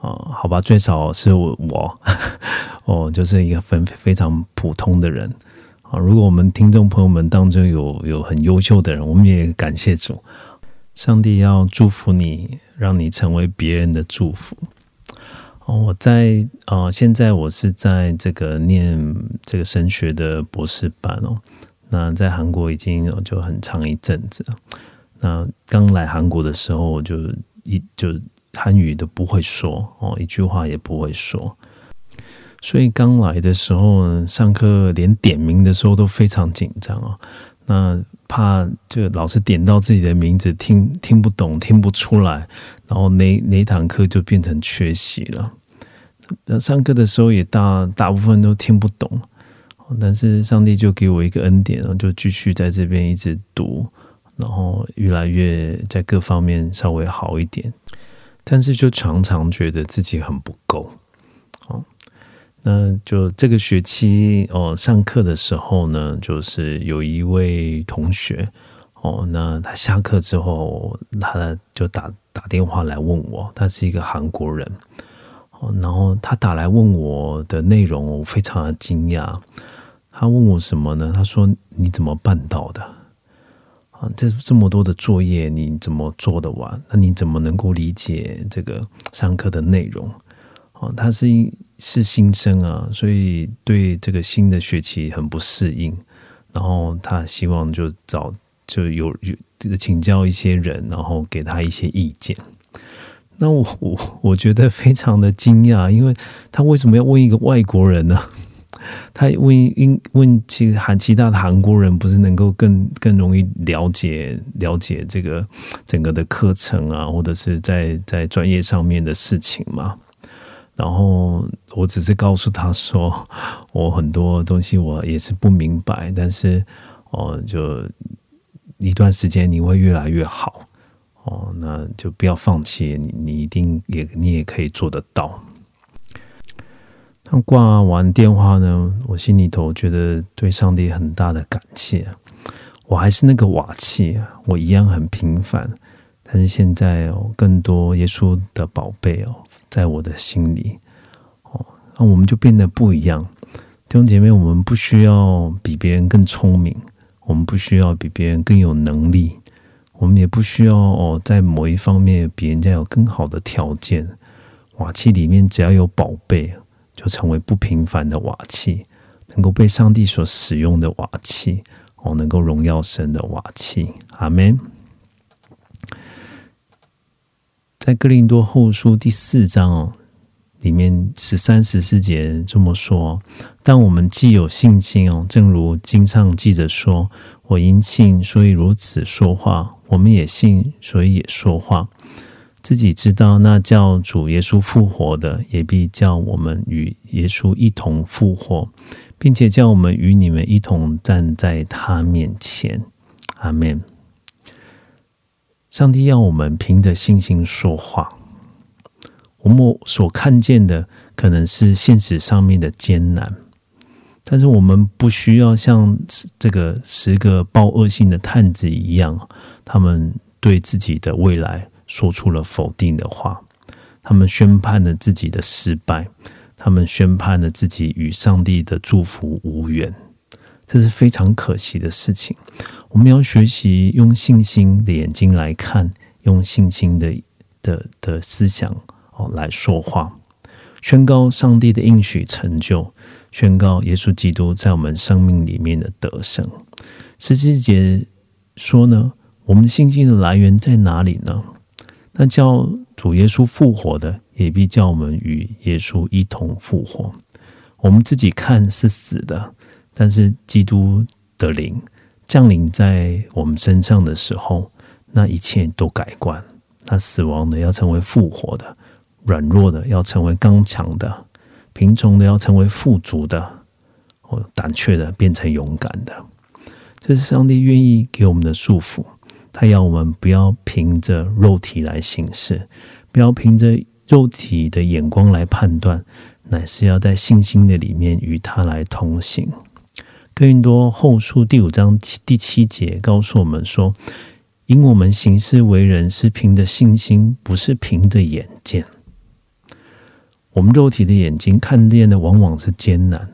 Speaker 1: 哦，好吧，最少是我我 *laughs* 哦，就是一个非非常普通的人。啊，如果我们听众朋友们当中有有很优秀的人，我们也感谢主，上帝要祝福你，让你成为别人的祝福。哦，我在啊，现在我是在这个念这个神学的博士班哦。那在韩国已经就很长一阵子了。那刚来韩国的时候，我就一就韩语都不会说哦，一句话也不会说。所以刚来的时候，上课连点名的时候都非常紧张啊。那怕就老师点到自己的名字，听听不懂，听不出来，然后那那堂课就变成缺席了。那上课的时候也大大部分都听不懂，但是上帝就给我一个恩典，然后就继续在这边一直读，然后越来越在各方面稍微好一点，但是就常常觉得自己很不够哦。那就这个学期哦，上课的时候呢，就是有一位同学哦，那他下课之后，他就打打电话来问我，他是一个韩国人哦，然后他打来问我的内容，我非常的惊讶。他问我什么呢？他说：“你怎么办到的？啊，这这么多的作业，你怎么做得完？那你怎么能够理解这个上课的内容？”哦，他是是新生啊，所以对这个新的学期很不适应。然后他希望就找就有有这个请教一些人，然后给他一些意见。那我我我觉得非常的惊讶，因为他为什么要问一个外国人呢？他问应问其实韩其他的韩国人，不是能够更更容易了解了解这个整个的课程啊，或者是在在专业上面的事情吗？然后我只是告诉他说，我很多东西我也是不明白，但是哦，就一段时间你会越来越好哦，那就不要放弃，你你一定也你也可以做得到。他挂完电话呢，我心里头觉得对上帝很大的感谢。我还是那个瓦器啊，我一样很平凡，但是现在哦，更多耶稣的宝贝哦，在我的心里哦，那我们就变得不一样。弟兄姐妹，我们不需要比别人更聪明，我们不需要比别人更有能力，我们也不需要哦，在某一方面比人家有更好的条件。瓦器里面只要有宝贝，就成为不平凡的瓦器，能够被上帝所使用的瓦器。哦，能够荣耀神的瓦器，阿门。在哥林多后书第四章哦，里面十三十四节这么说：，但我们既有信心哦，正如经上记着说：“我因信，所以如此说话；我们也信，所以也说话。自己知道那叫主耶稣复活的，也必叫我们与耶稣一同复活。”并且叫我们与你们一同站在他面前，阿门。上帝要我们凭着信心说话。我们所看见的可能是现实上面的艰难，但是我们不需要像这个十个报恶性的探子一样，他们对自己的未来说出了否定的话，他们宣判了自己的失败。他们宣判了自己与上帝的祝福无缘，这是非常可惜的事情。我们要学习用信心的眼睛来看，用信心的的的思想哦来说话，宣告上帝的应许成就，宣告耶稣基督在我们生命里面的得胜。十七节说呢，我们信心的来源在哪里呢？那叫主耶稣复活的。也必叫我们与耶稣一同复活。我们自己看是死的，但是基督的灵降临在我们身上的时候，那一切都改观。那死亡的要成为复活的，软弱的要成为刚强的，贫穷的要成为富足的，或，胆怯的变成勇敢的。这是上帝愿意给我们的束缚。他要我们不要凭着肉体来行事，不要凭着。肉体的眼光来判断，乃是要在信心的里面与他来同行。更多后书第五章第七节告诉我们说：“因我们行事为人是凭着信心，不是凭着眼见。我们肉体的眼睛看见的往往是艰难，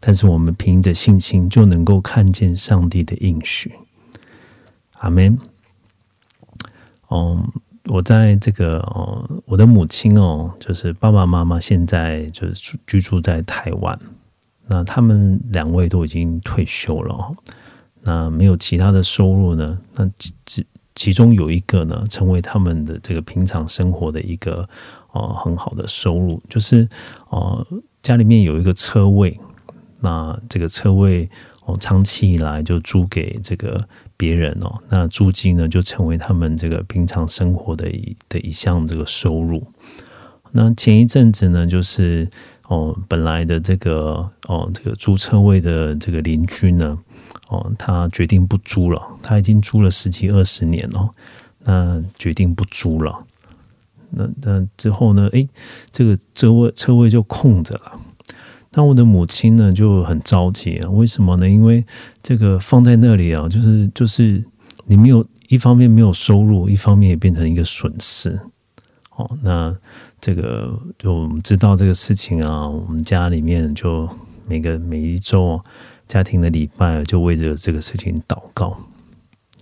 Speaker 1: 但是我们凭着信心就能够看见上帝的应许。”阿门。嗯。我在这个哦，我的母亲哦，就是爸爸妈妈现在就是居住在台湾。那他们两位都已经退休了，那没有其他的收入呢。那其其中有一个呢，成为他们的这个平常生活的一个哦很好的收入，就是哦家里面有一个车位，那这个车位哦长期以来就租给这个。别人哦，那租金呢就成为他们这个平常生活的一的一项这个收入。那前一阵子呢，就是哦，本来的这个哦，这个租车位的这个邻居呢，哦，他决定不租了，他已经租了十几二十年了，那决定不租了。那那之后呢，诶，这个车位车位就空着了。那我的母亲呢就很着急啊，为什么呢？因为这个放在那里啊，就是就是你没有一方面没有收入，一方面也变成一个损失。哦，那这个就我们知道这个事情啊，我们家里面就每个每一周啊家庭的礼拜就为着这个事情祷告。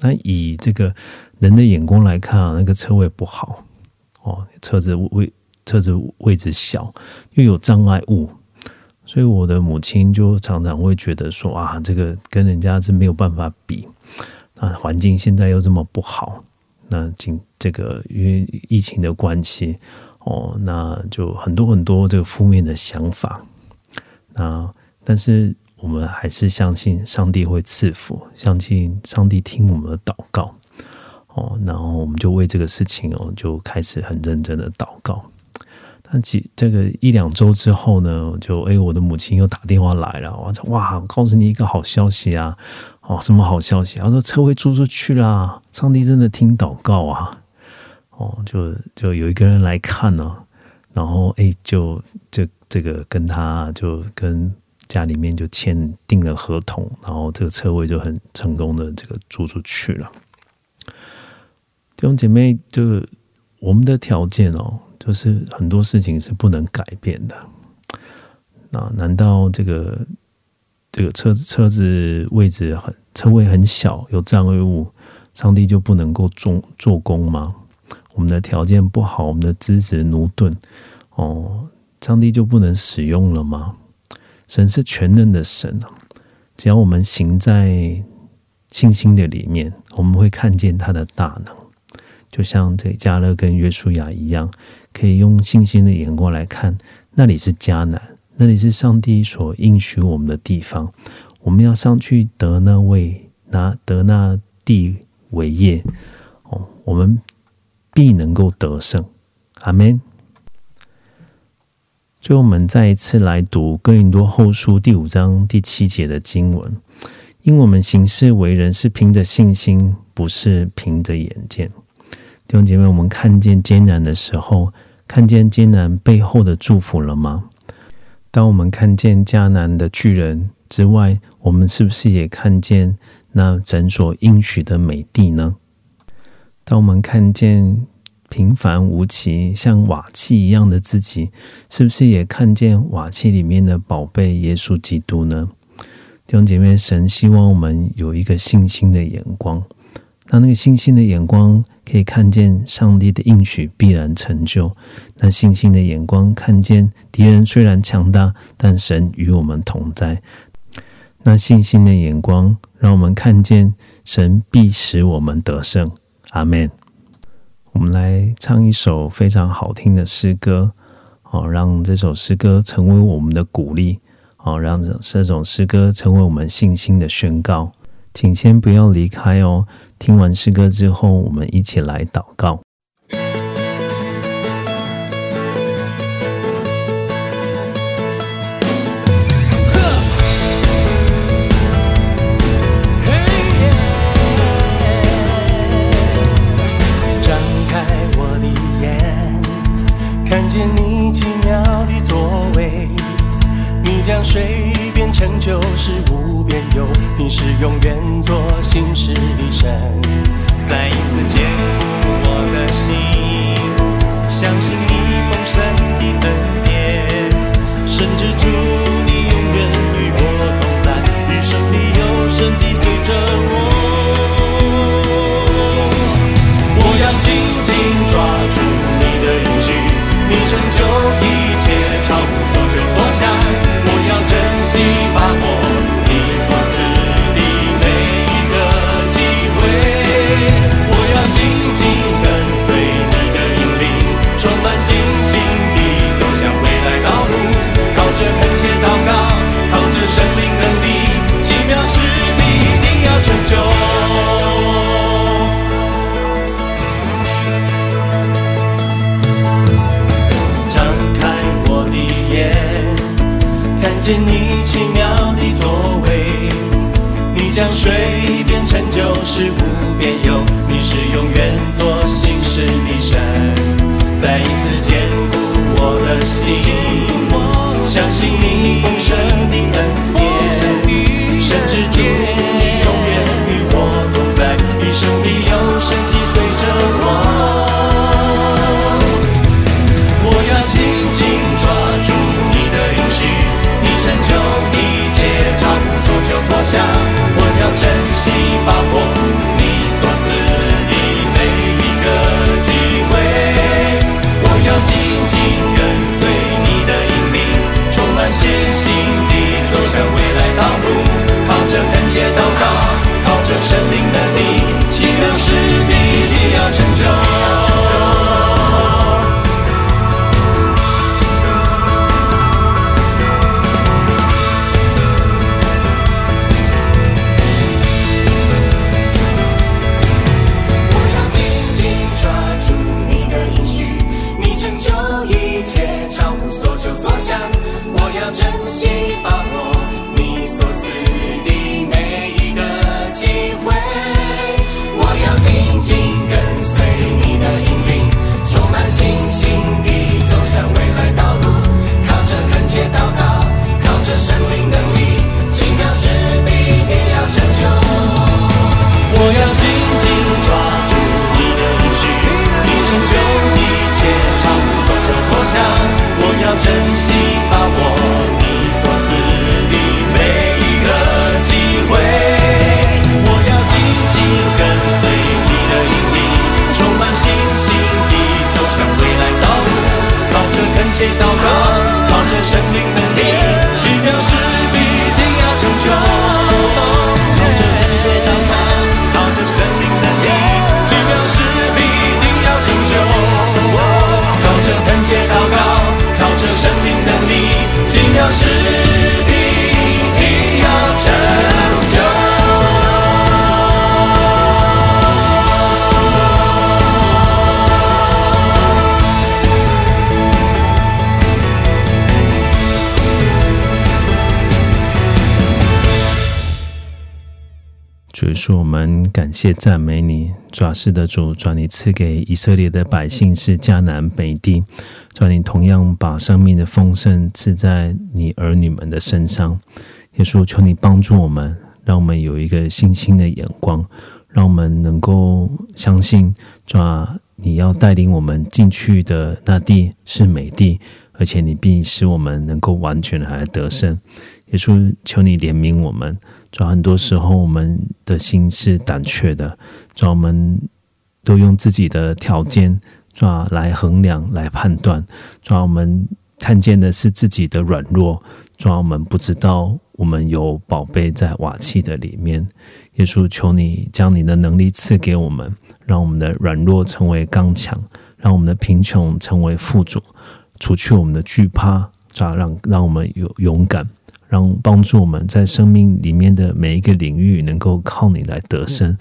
Speaker 1: 那以这个人的眼光来看啊，那个车位不好哦，车子位车子位置小，又有障碍物。所以我的母亲就常常会觉得说啊，这个跟人家是没有办法比，那，环境现在又这么不好，那今这个因为疫情的关系，哦，那就很多很多这个负面的想法。那但是我们还是相信上帝会赐福，相信上帝听我们的祷告，哦，然后我们就为这个事情哦，就开始很认真的祷告。那几这个一两周之后呢，就哎，我的母亲又打电话来了。我说哇，告诉你一个好消息啊！哦，什么好消息？他说车位租出去啦，上帝真的听祷告啊！哦，就就有一个人来看呢，然后哎，就这
Speaker 2: 这个跟他就跟家里面就签订了合同，然后这个车位就很成功的这个租出去了。弟兄姐妹，就我们的条件哦，就是很多事情是不能改变的。那难道这个这个车子车子位置很车位很小，有障碍物，上帝就不能够做做工吗？我们的条件不好，我们的资质驽钝，哦，上帝就不能使用了吗？神是全能的神啊！只要我们行在信心的里面，我们会看见他的大能。就像这加勒跟约书亚一样，可以用信心的眼光来看，那里是迦南，那里是上帝所应许我们的地方。我们要上去得那位拿得那地为业哦，我们必能够得胜。阿门。最后，我们再一次来读哥林多后书第五章第七节的经文：因我们行事为人是凭着信心，不是凭着眼见。弟兄姐妹，我们看见艰难的时候，看见艰难背后的祝福了吗？当我们看见迦南的巨人之外，我们是不是也看见那诊所应许的美地呢？当我们看见平凡无奇、像瓦器一样的自己，是不是也看见瓦器里面的宝贝耶稣基督呢？弟兄姐妹，神希望我们有一个信心的眼光，那那个信心的眼光。可以看见上帝的应许必然成就。那信心的眼光看见敌人虽然强大，但神与我们同在。那信心的眼光让我们看见神必使我们得胜。阿门。我们来唱一首非常好听的诗歌，好，让这首诗歌成为我们的鼓励，好，让这种诗歌成为我们信心的宣告。请先不要离开哦。听完诗歌之后，我们一起来祷告。
Speaker 1: 谢赞美你，主啊，是的主，主你赐给以色列的百姓是迦南美地，主你同样把生命的丰盛赐在你儿女们的身上。耶稣，求你帮助我们，让我们有一个信心的眼光，让我们能够相信，主啊，你要带领我们进去的那地是美地，而且你必使我们能够完全来得胜。耶稣，求你怜悯我们。主要很多时候，我们的心是胆怯的，主要我们都用自己的条件，主要来衡量、来判断，主要我们看见的是自己的软弱，主要我们不知道我们有宝贝在瓦器的里面。耶稣，求你将你的能力赐给我们，让我们的软弱成为刚强，让我们的贫穷成为富足，除去我们的惧怕，抓让让我们有勇敢。让帮助我们在生命里面的每一个领域，能够靠你来得胜。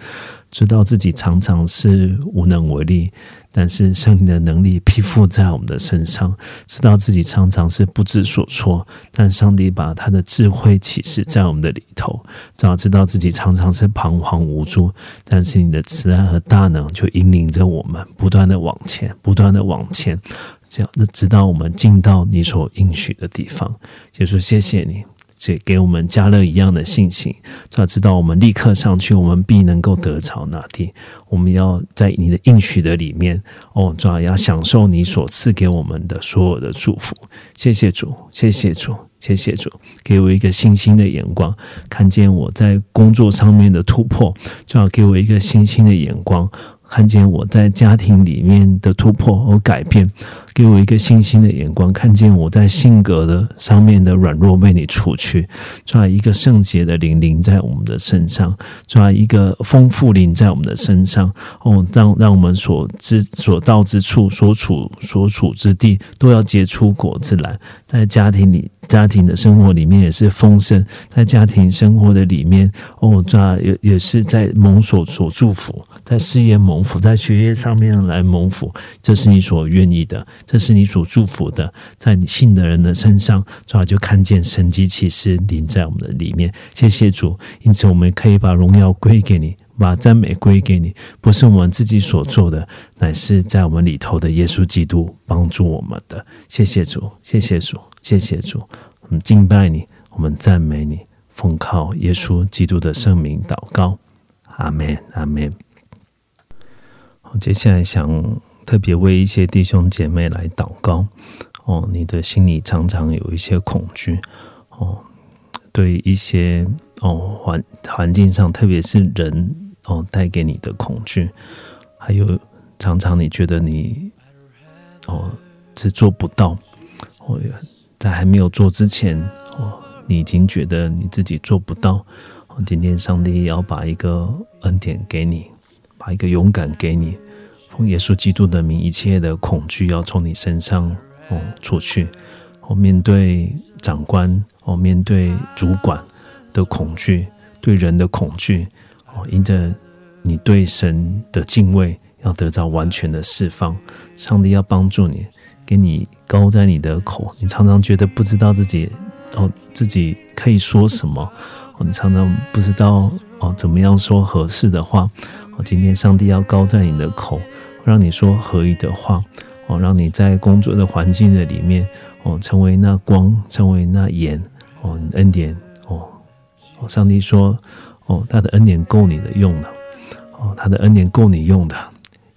Speaker 1: 知道自己常常是无能为力，但是圣灵的能力披覆在我们的身上。知道自己常常是不知所措，但上帝把他的智慧启示在我们的里头。早知道自己常常是彷徨无助，但是你的慈爱和大能就引领着我们，不断的往前，不断的往前，这样直到我们进到你所应许的地方。就说谢谢你。这给我们加了一样的信心，要知道我们立刻上去，我们必能够得着那地。我们要在你的应许的里面，哦，主要要享受你所赐给我们的所有的祝福。谢谢主，谢谢主，谢谢主，给我一个信心的眼光，看见我在工作上面的突破，就要给我一个信心的眼光。看见我在家庭里面的突破和改变，给我一个信心的眼光；看见我在性格的上面的软弱被你除去，抓一个圣洁的灵灵在我们的身上，抓一个丰富灵在我们的身上。哦，让让我们所之所到之处，所处所处之地，都要结出果子来。在家庭里，家庭的生活里面也是丰盛；在家庭生活的里面，哦，抓也也是在蒙所所祝福。在事业蒙福，在学业上面来蒙福，这是你所愿意的，这是你所祝福的。在你信的人的身上，主要就看见神迹其实临在我们的里面。谢谢主，因此我们可以把荣耀归给你，把赞美归给你，不是我们自己所做的，乃是在我们里头的耶稣基督帮助我们的。谢谢主，谢谢主，谢谢主。我们敬拜你，我们赞美你，奉靠耶稣基督的圣名祷告，阿门，阿门。好接下来想特别为一些弟兄姐妹来祷告。哦，你的心里常常有一些恐惧。哦，对一些哦环环境上，特别是人哦带给你的恐惧，还有常常你觉得你哦是做不到，哦在还没有做之前哦，你已经觉得你自己做不到，今天上帝要把一个恩典给你。把一个勇敢给你，奉耶稣基督的名，一切的恐惧要从你身上哦出去。哦，面对长官，哦，面对主管的恐惧，对人的恐惧，哦，因着你对神的敬畏，要得到完全的释放。上帝要帮助你，给你高在你的口。你常常觉得不知道自己哦，自己可以说什么。哦，你常常不知道哦，怎么样说合适的话。哦今天上帝要高在你的口，让你说合意的话，哦，让你在工作的环境的里面，哦，成为那光，成为那盐，哦，恩典，哦，上帝说，哦，他的恩典够你的用的，哦，他的恩典够你用的，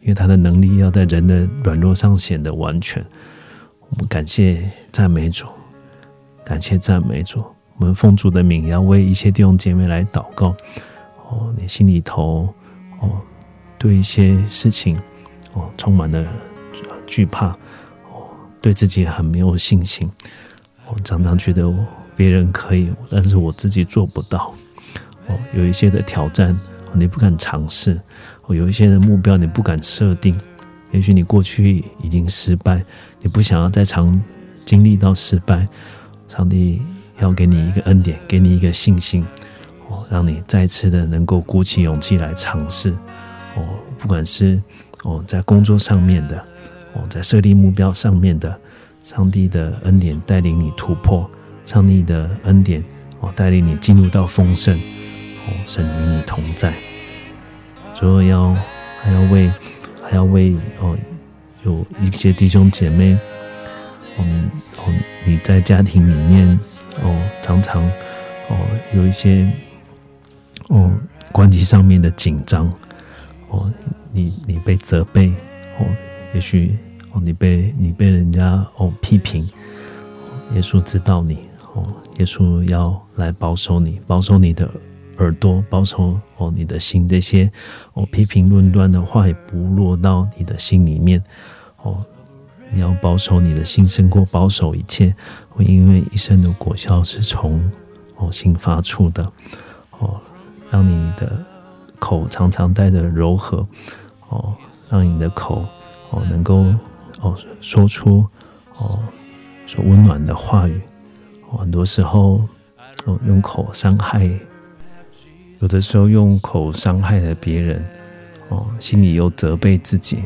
Speaker 1: 因为他的能力要在人的软弱上显得完全。我们感谢赞美主，感谢赞美主，我们奉主的名要为一切弟兄姐妹来祷告，哦，你心里头。哦，对一些事情，哦，充满了惧怕，哦，对自己很没有信心，我常常觉得别人可以，但是我自己做不到。哦，有一些的挑战，你不敢尝试；哦，有一些的目标，你不敢设定。也许你过去已经失败，你不想要再尝经历到失败。上帝要给你一个恩典，给你一个信心。哦，让你再次的能够鼓起勇气来尝试。哦，不管是哦在工作上面的，哦在设立目标上面的，上帝的恩典带领你突破，上帝的恩典哦带领你进入到丰盛。哦，神与你同在。主要要还要为还要为哦，有一些弟兄姐妹，嗯哦，你在家庭里面哦，常常哦有一些哦关系上面的紧张哦，你你被责备哦，也许哦你被你被人家哦批评，耶稣知道你哦，耶稣要来保守你，保守你的。耳朵保守哦，你的心这些哦批评论断的话也不落到你的心里面哦。你要保守你的心胜过保守一切，因为一生的果效是从哦心发出的哦。让你的口常常带着柔和哦，让你的口哦能够哦说出哦说温暖的话语。很多时候哦用口伤害。有的时候用口伤害了别人，哦，心里又责备自己，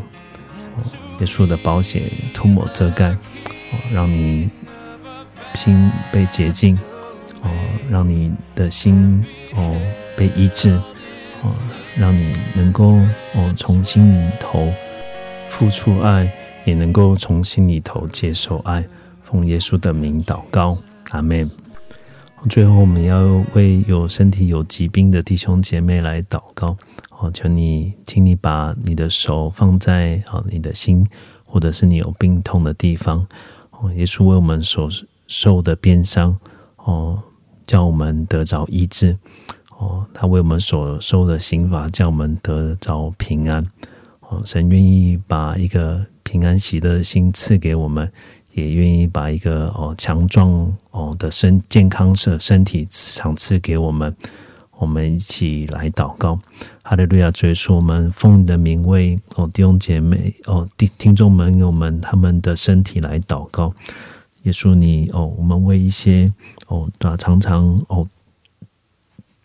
Speaker 1: 哦，耶稣的保险涂抹遮盖，哦，让你心被洁净，哦，让你的心哦被医治，哦，让你能够哦从心里头付出爱，也能够从心里头接受爱，奉耶稣的名祷告，阿门。最后，我们要为有身体有疾病的弟兄姐妹来祷告。哦，求你，请你把你的手放在啊你的心，或者是你有病痛的地方。哦，耶稣为我们所受的鞭伤，哦，叫我们得着医治。哦，他为我们所受的刑罚，叫我们得着平安。哦，神愿意把一个平安喜乐的心赐给我们。也愿意把一个哦强壮哦的身健康的身体赏赐给我们，我们一起来祷告。哈利路亚！主耶稣，我们奉你的名为哦弟兄姐妹哦听听众朋友们他们的身体来祷告。耶稣，你哦，我们为一些哦常常哦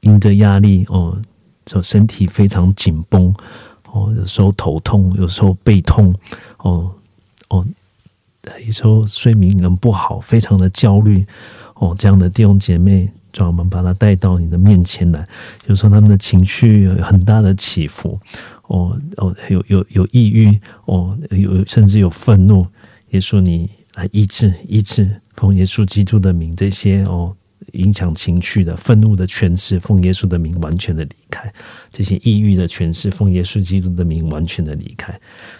Speaker 1: 因着压力哦，就身体非常紧绷哦，有时候头痛，有时候背痛哦哦。有时候睡眠能不好，非常的焦虑哦。这样的弟兄姐妹，专门把他带到你的面前来。有时候他们的情绪有很大的起伏哦哦，有有有抑郁哦，有甚至有愤怒。耶稣，你来医治医治，奉耶稣基督的名，这些哦影响情绪的愤怒的权势，奉耶稣的名完全的离开；这些抑郁的权势，奉耶稣基督的名完全的离开。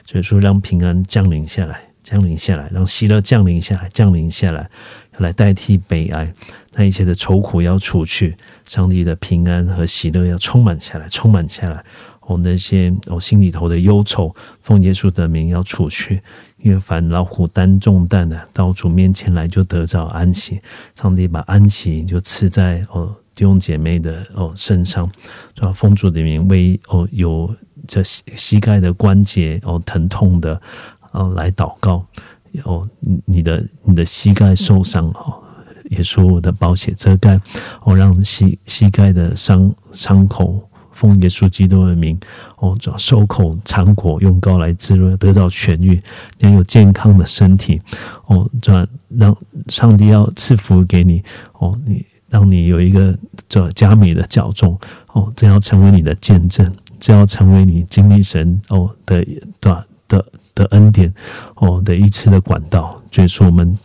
Speaker 1: 所以说，让平安降临下来。降临下来，让喜乐降临下来，降临下来，要来代替悲哀，那一切的愁苦要除去，上帝的平安和喜乐要充满下来，充满下来。我们那些我心里头的忧愁，奉耶稣的名要除去，因为凡老虎担重担的，到主面前来就得着安息。上帝把安息就赐在哦弟兄姐妹的哦身上，主要奉主的名为哦有这膝膝盖的关节哦疼痛的。哦，来祷告，哦，你的你的膝盖受伤哦，耶稣的宝血遮盖，哦，让膝膝盖的伤伤口奉耶稣基督的名，哦，找收口尝果用膏来滋润，得到痊愈，要有健康的身体，哦，这让上帝要赐福给你，哦，你让你有一个这加美的教众，哦，这要成为你的见证，这要成为你经历神哦的的的。的恩典哦的一次的管道，就是我们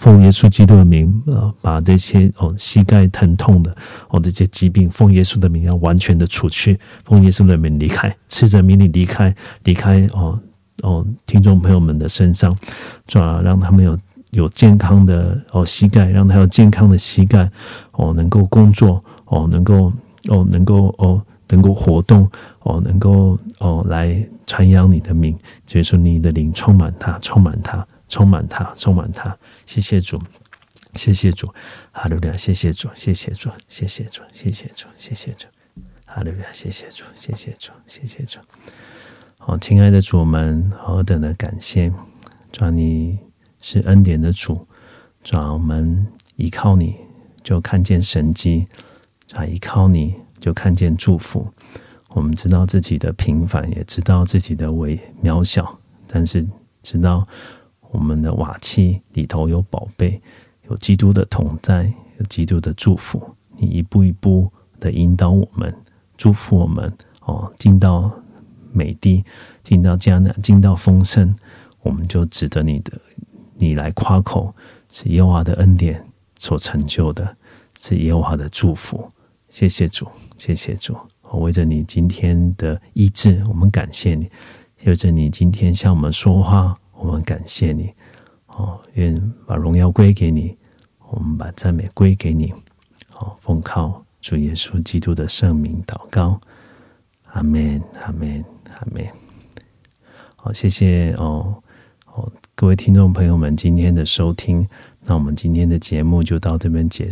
Speaker 1: 奉耶稣基督的名，呃，把这些哦膝盖疼痛的哦这些疾病，奉耶稣的名要完全的除去，奉耶稣的名离开，吃着名你离开，离开哦哦听众朋友们的身上，要让他们有有健康的哦膝盖，让他有健康的膝盖哦能够工作哦能够哦能够哦。能够活动哦，能够哦来传扬你的名，就是说你的灵充满他，充满他，充满他，充满他。谢谢主，谢谢主，哈利路亚！谢谢主，谢谢主，谢谢主，谢谢主，谢谢主，哈利路亚！谢谢主，谢谢主，谢谢主。好，亲爱的主们，何等的感谢！主，你是恩典的主，主，我们依靠你就看见神迹，主，依靠你。就看见祝福，我们知道自己的平凡，也知道自己的微渺小，但是知道我们的瓦器里头有宝贝，有基督的同在，有基督的祝福。你一步一步的引导我们，祝福我们哦，进到美地，进到迦南，进到丰盛，我们就值得你的，你来夸口，是耶和华的恩典所成就的，是耶和华的祝福。谢谢主，谢谢主，我为着你今天的医治，我们感谢你；为着你今天向我们说话，我们感谢你。哦，愿把荣耀归给你，我们把赞美归给你。哦，奉靠主耶稣基督的圣名祷告，阿门，阿门，阿门。好，谢谢哦哦，各位听众朋友们今天的收听，那我们今天的节目就到这边结束。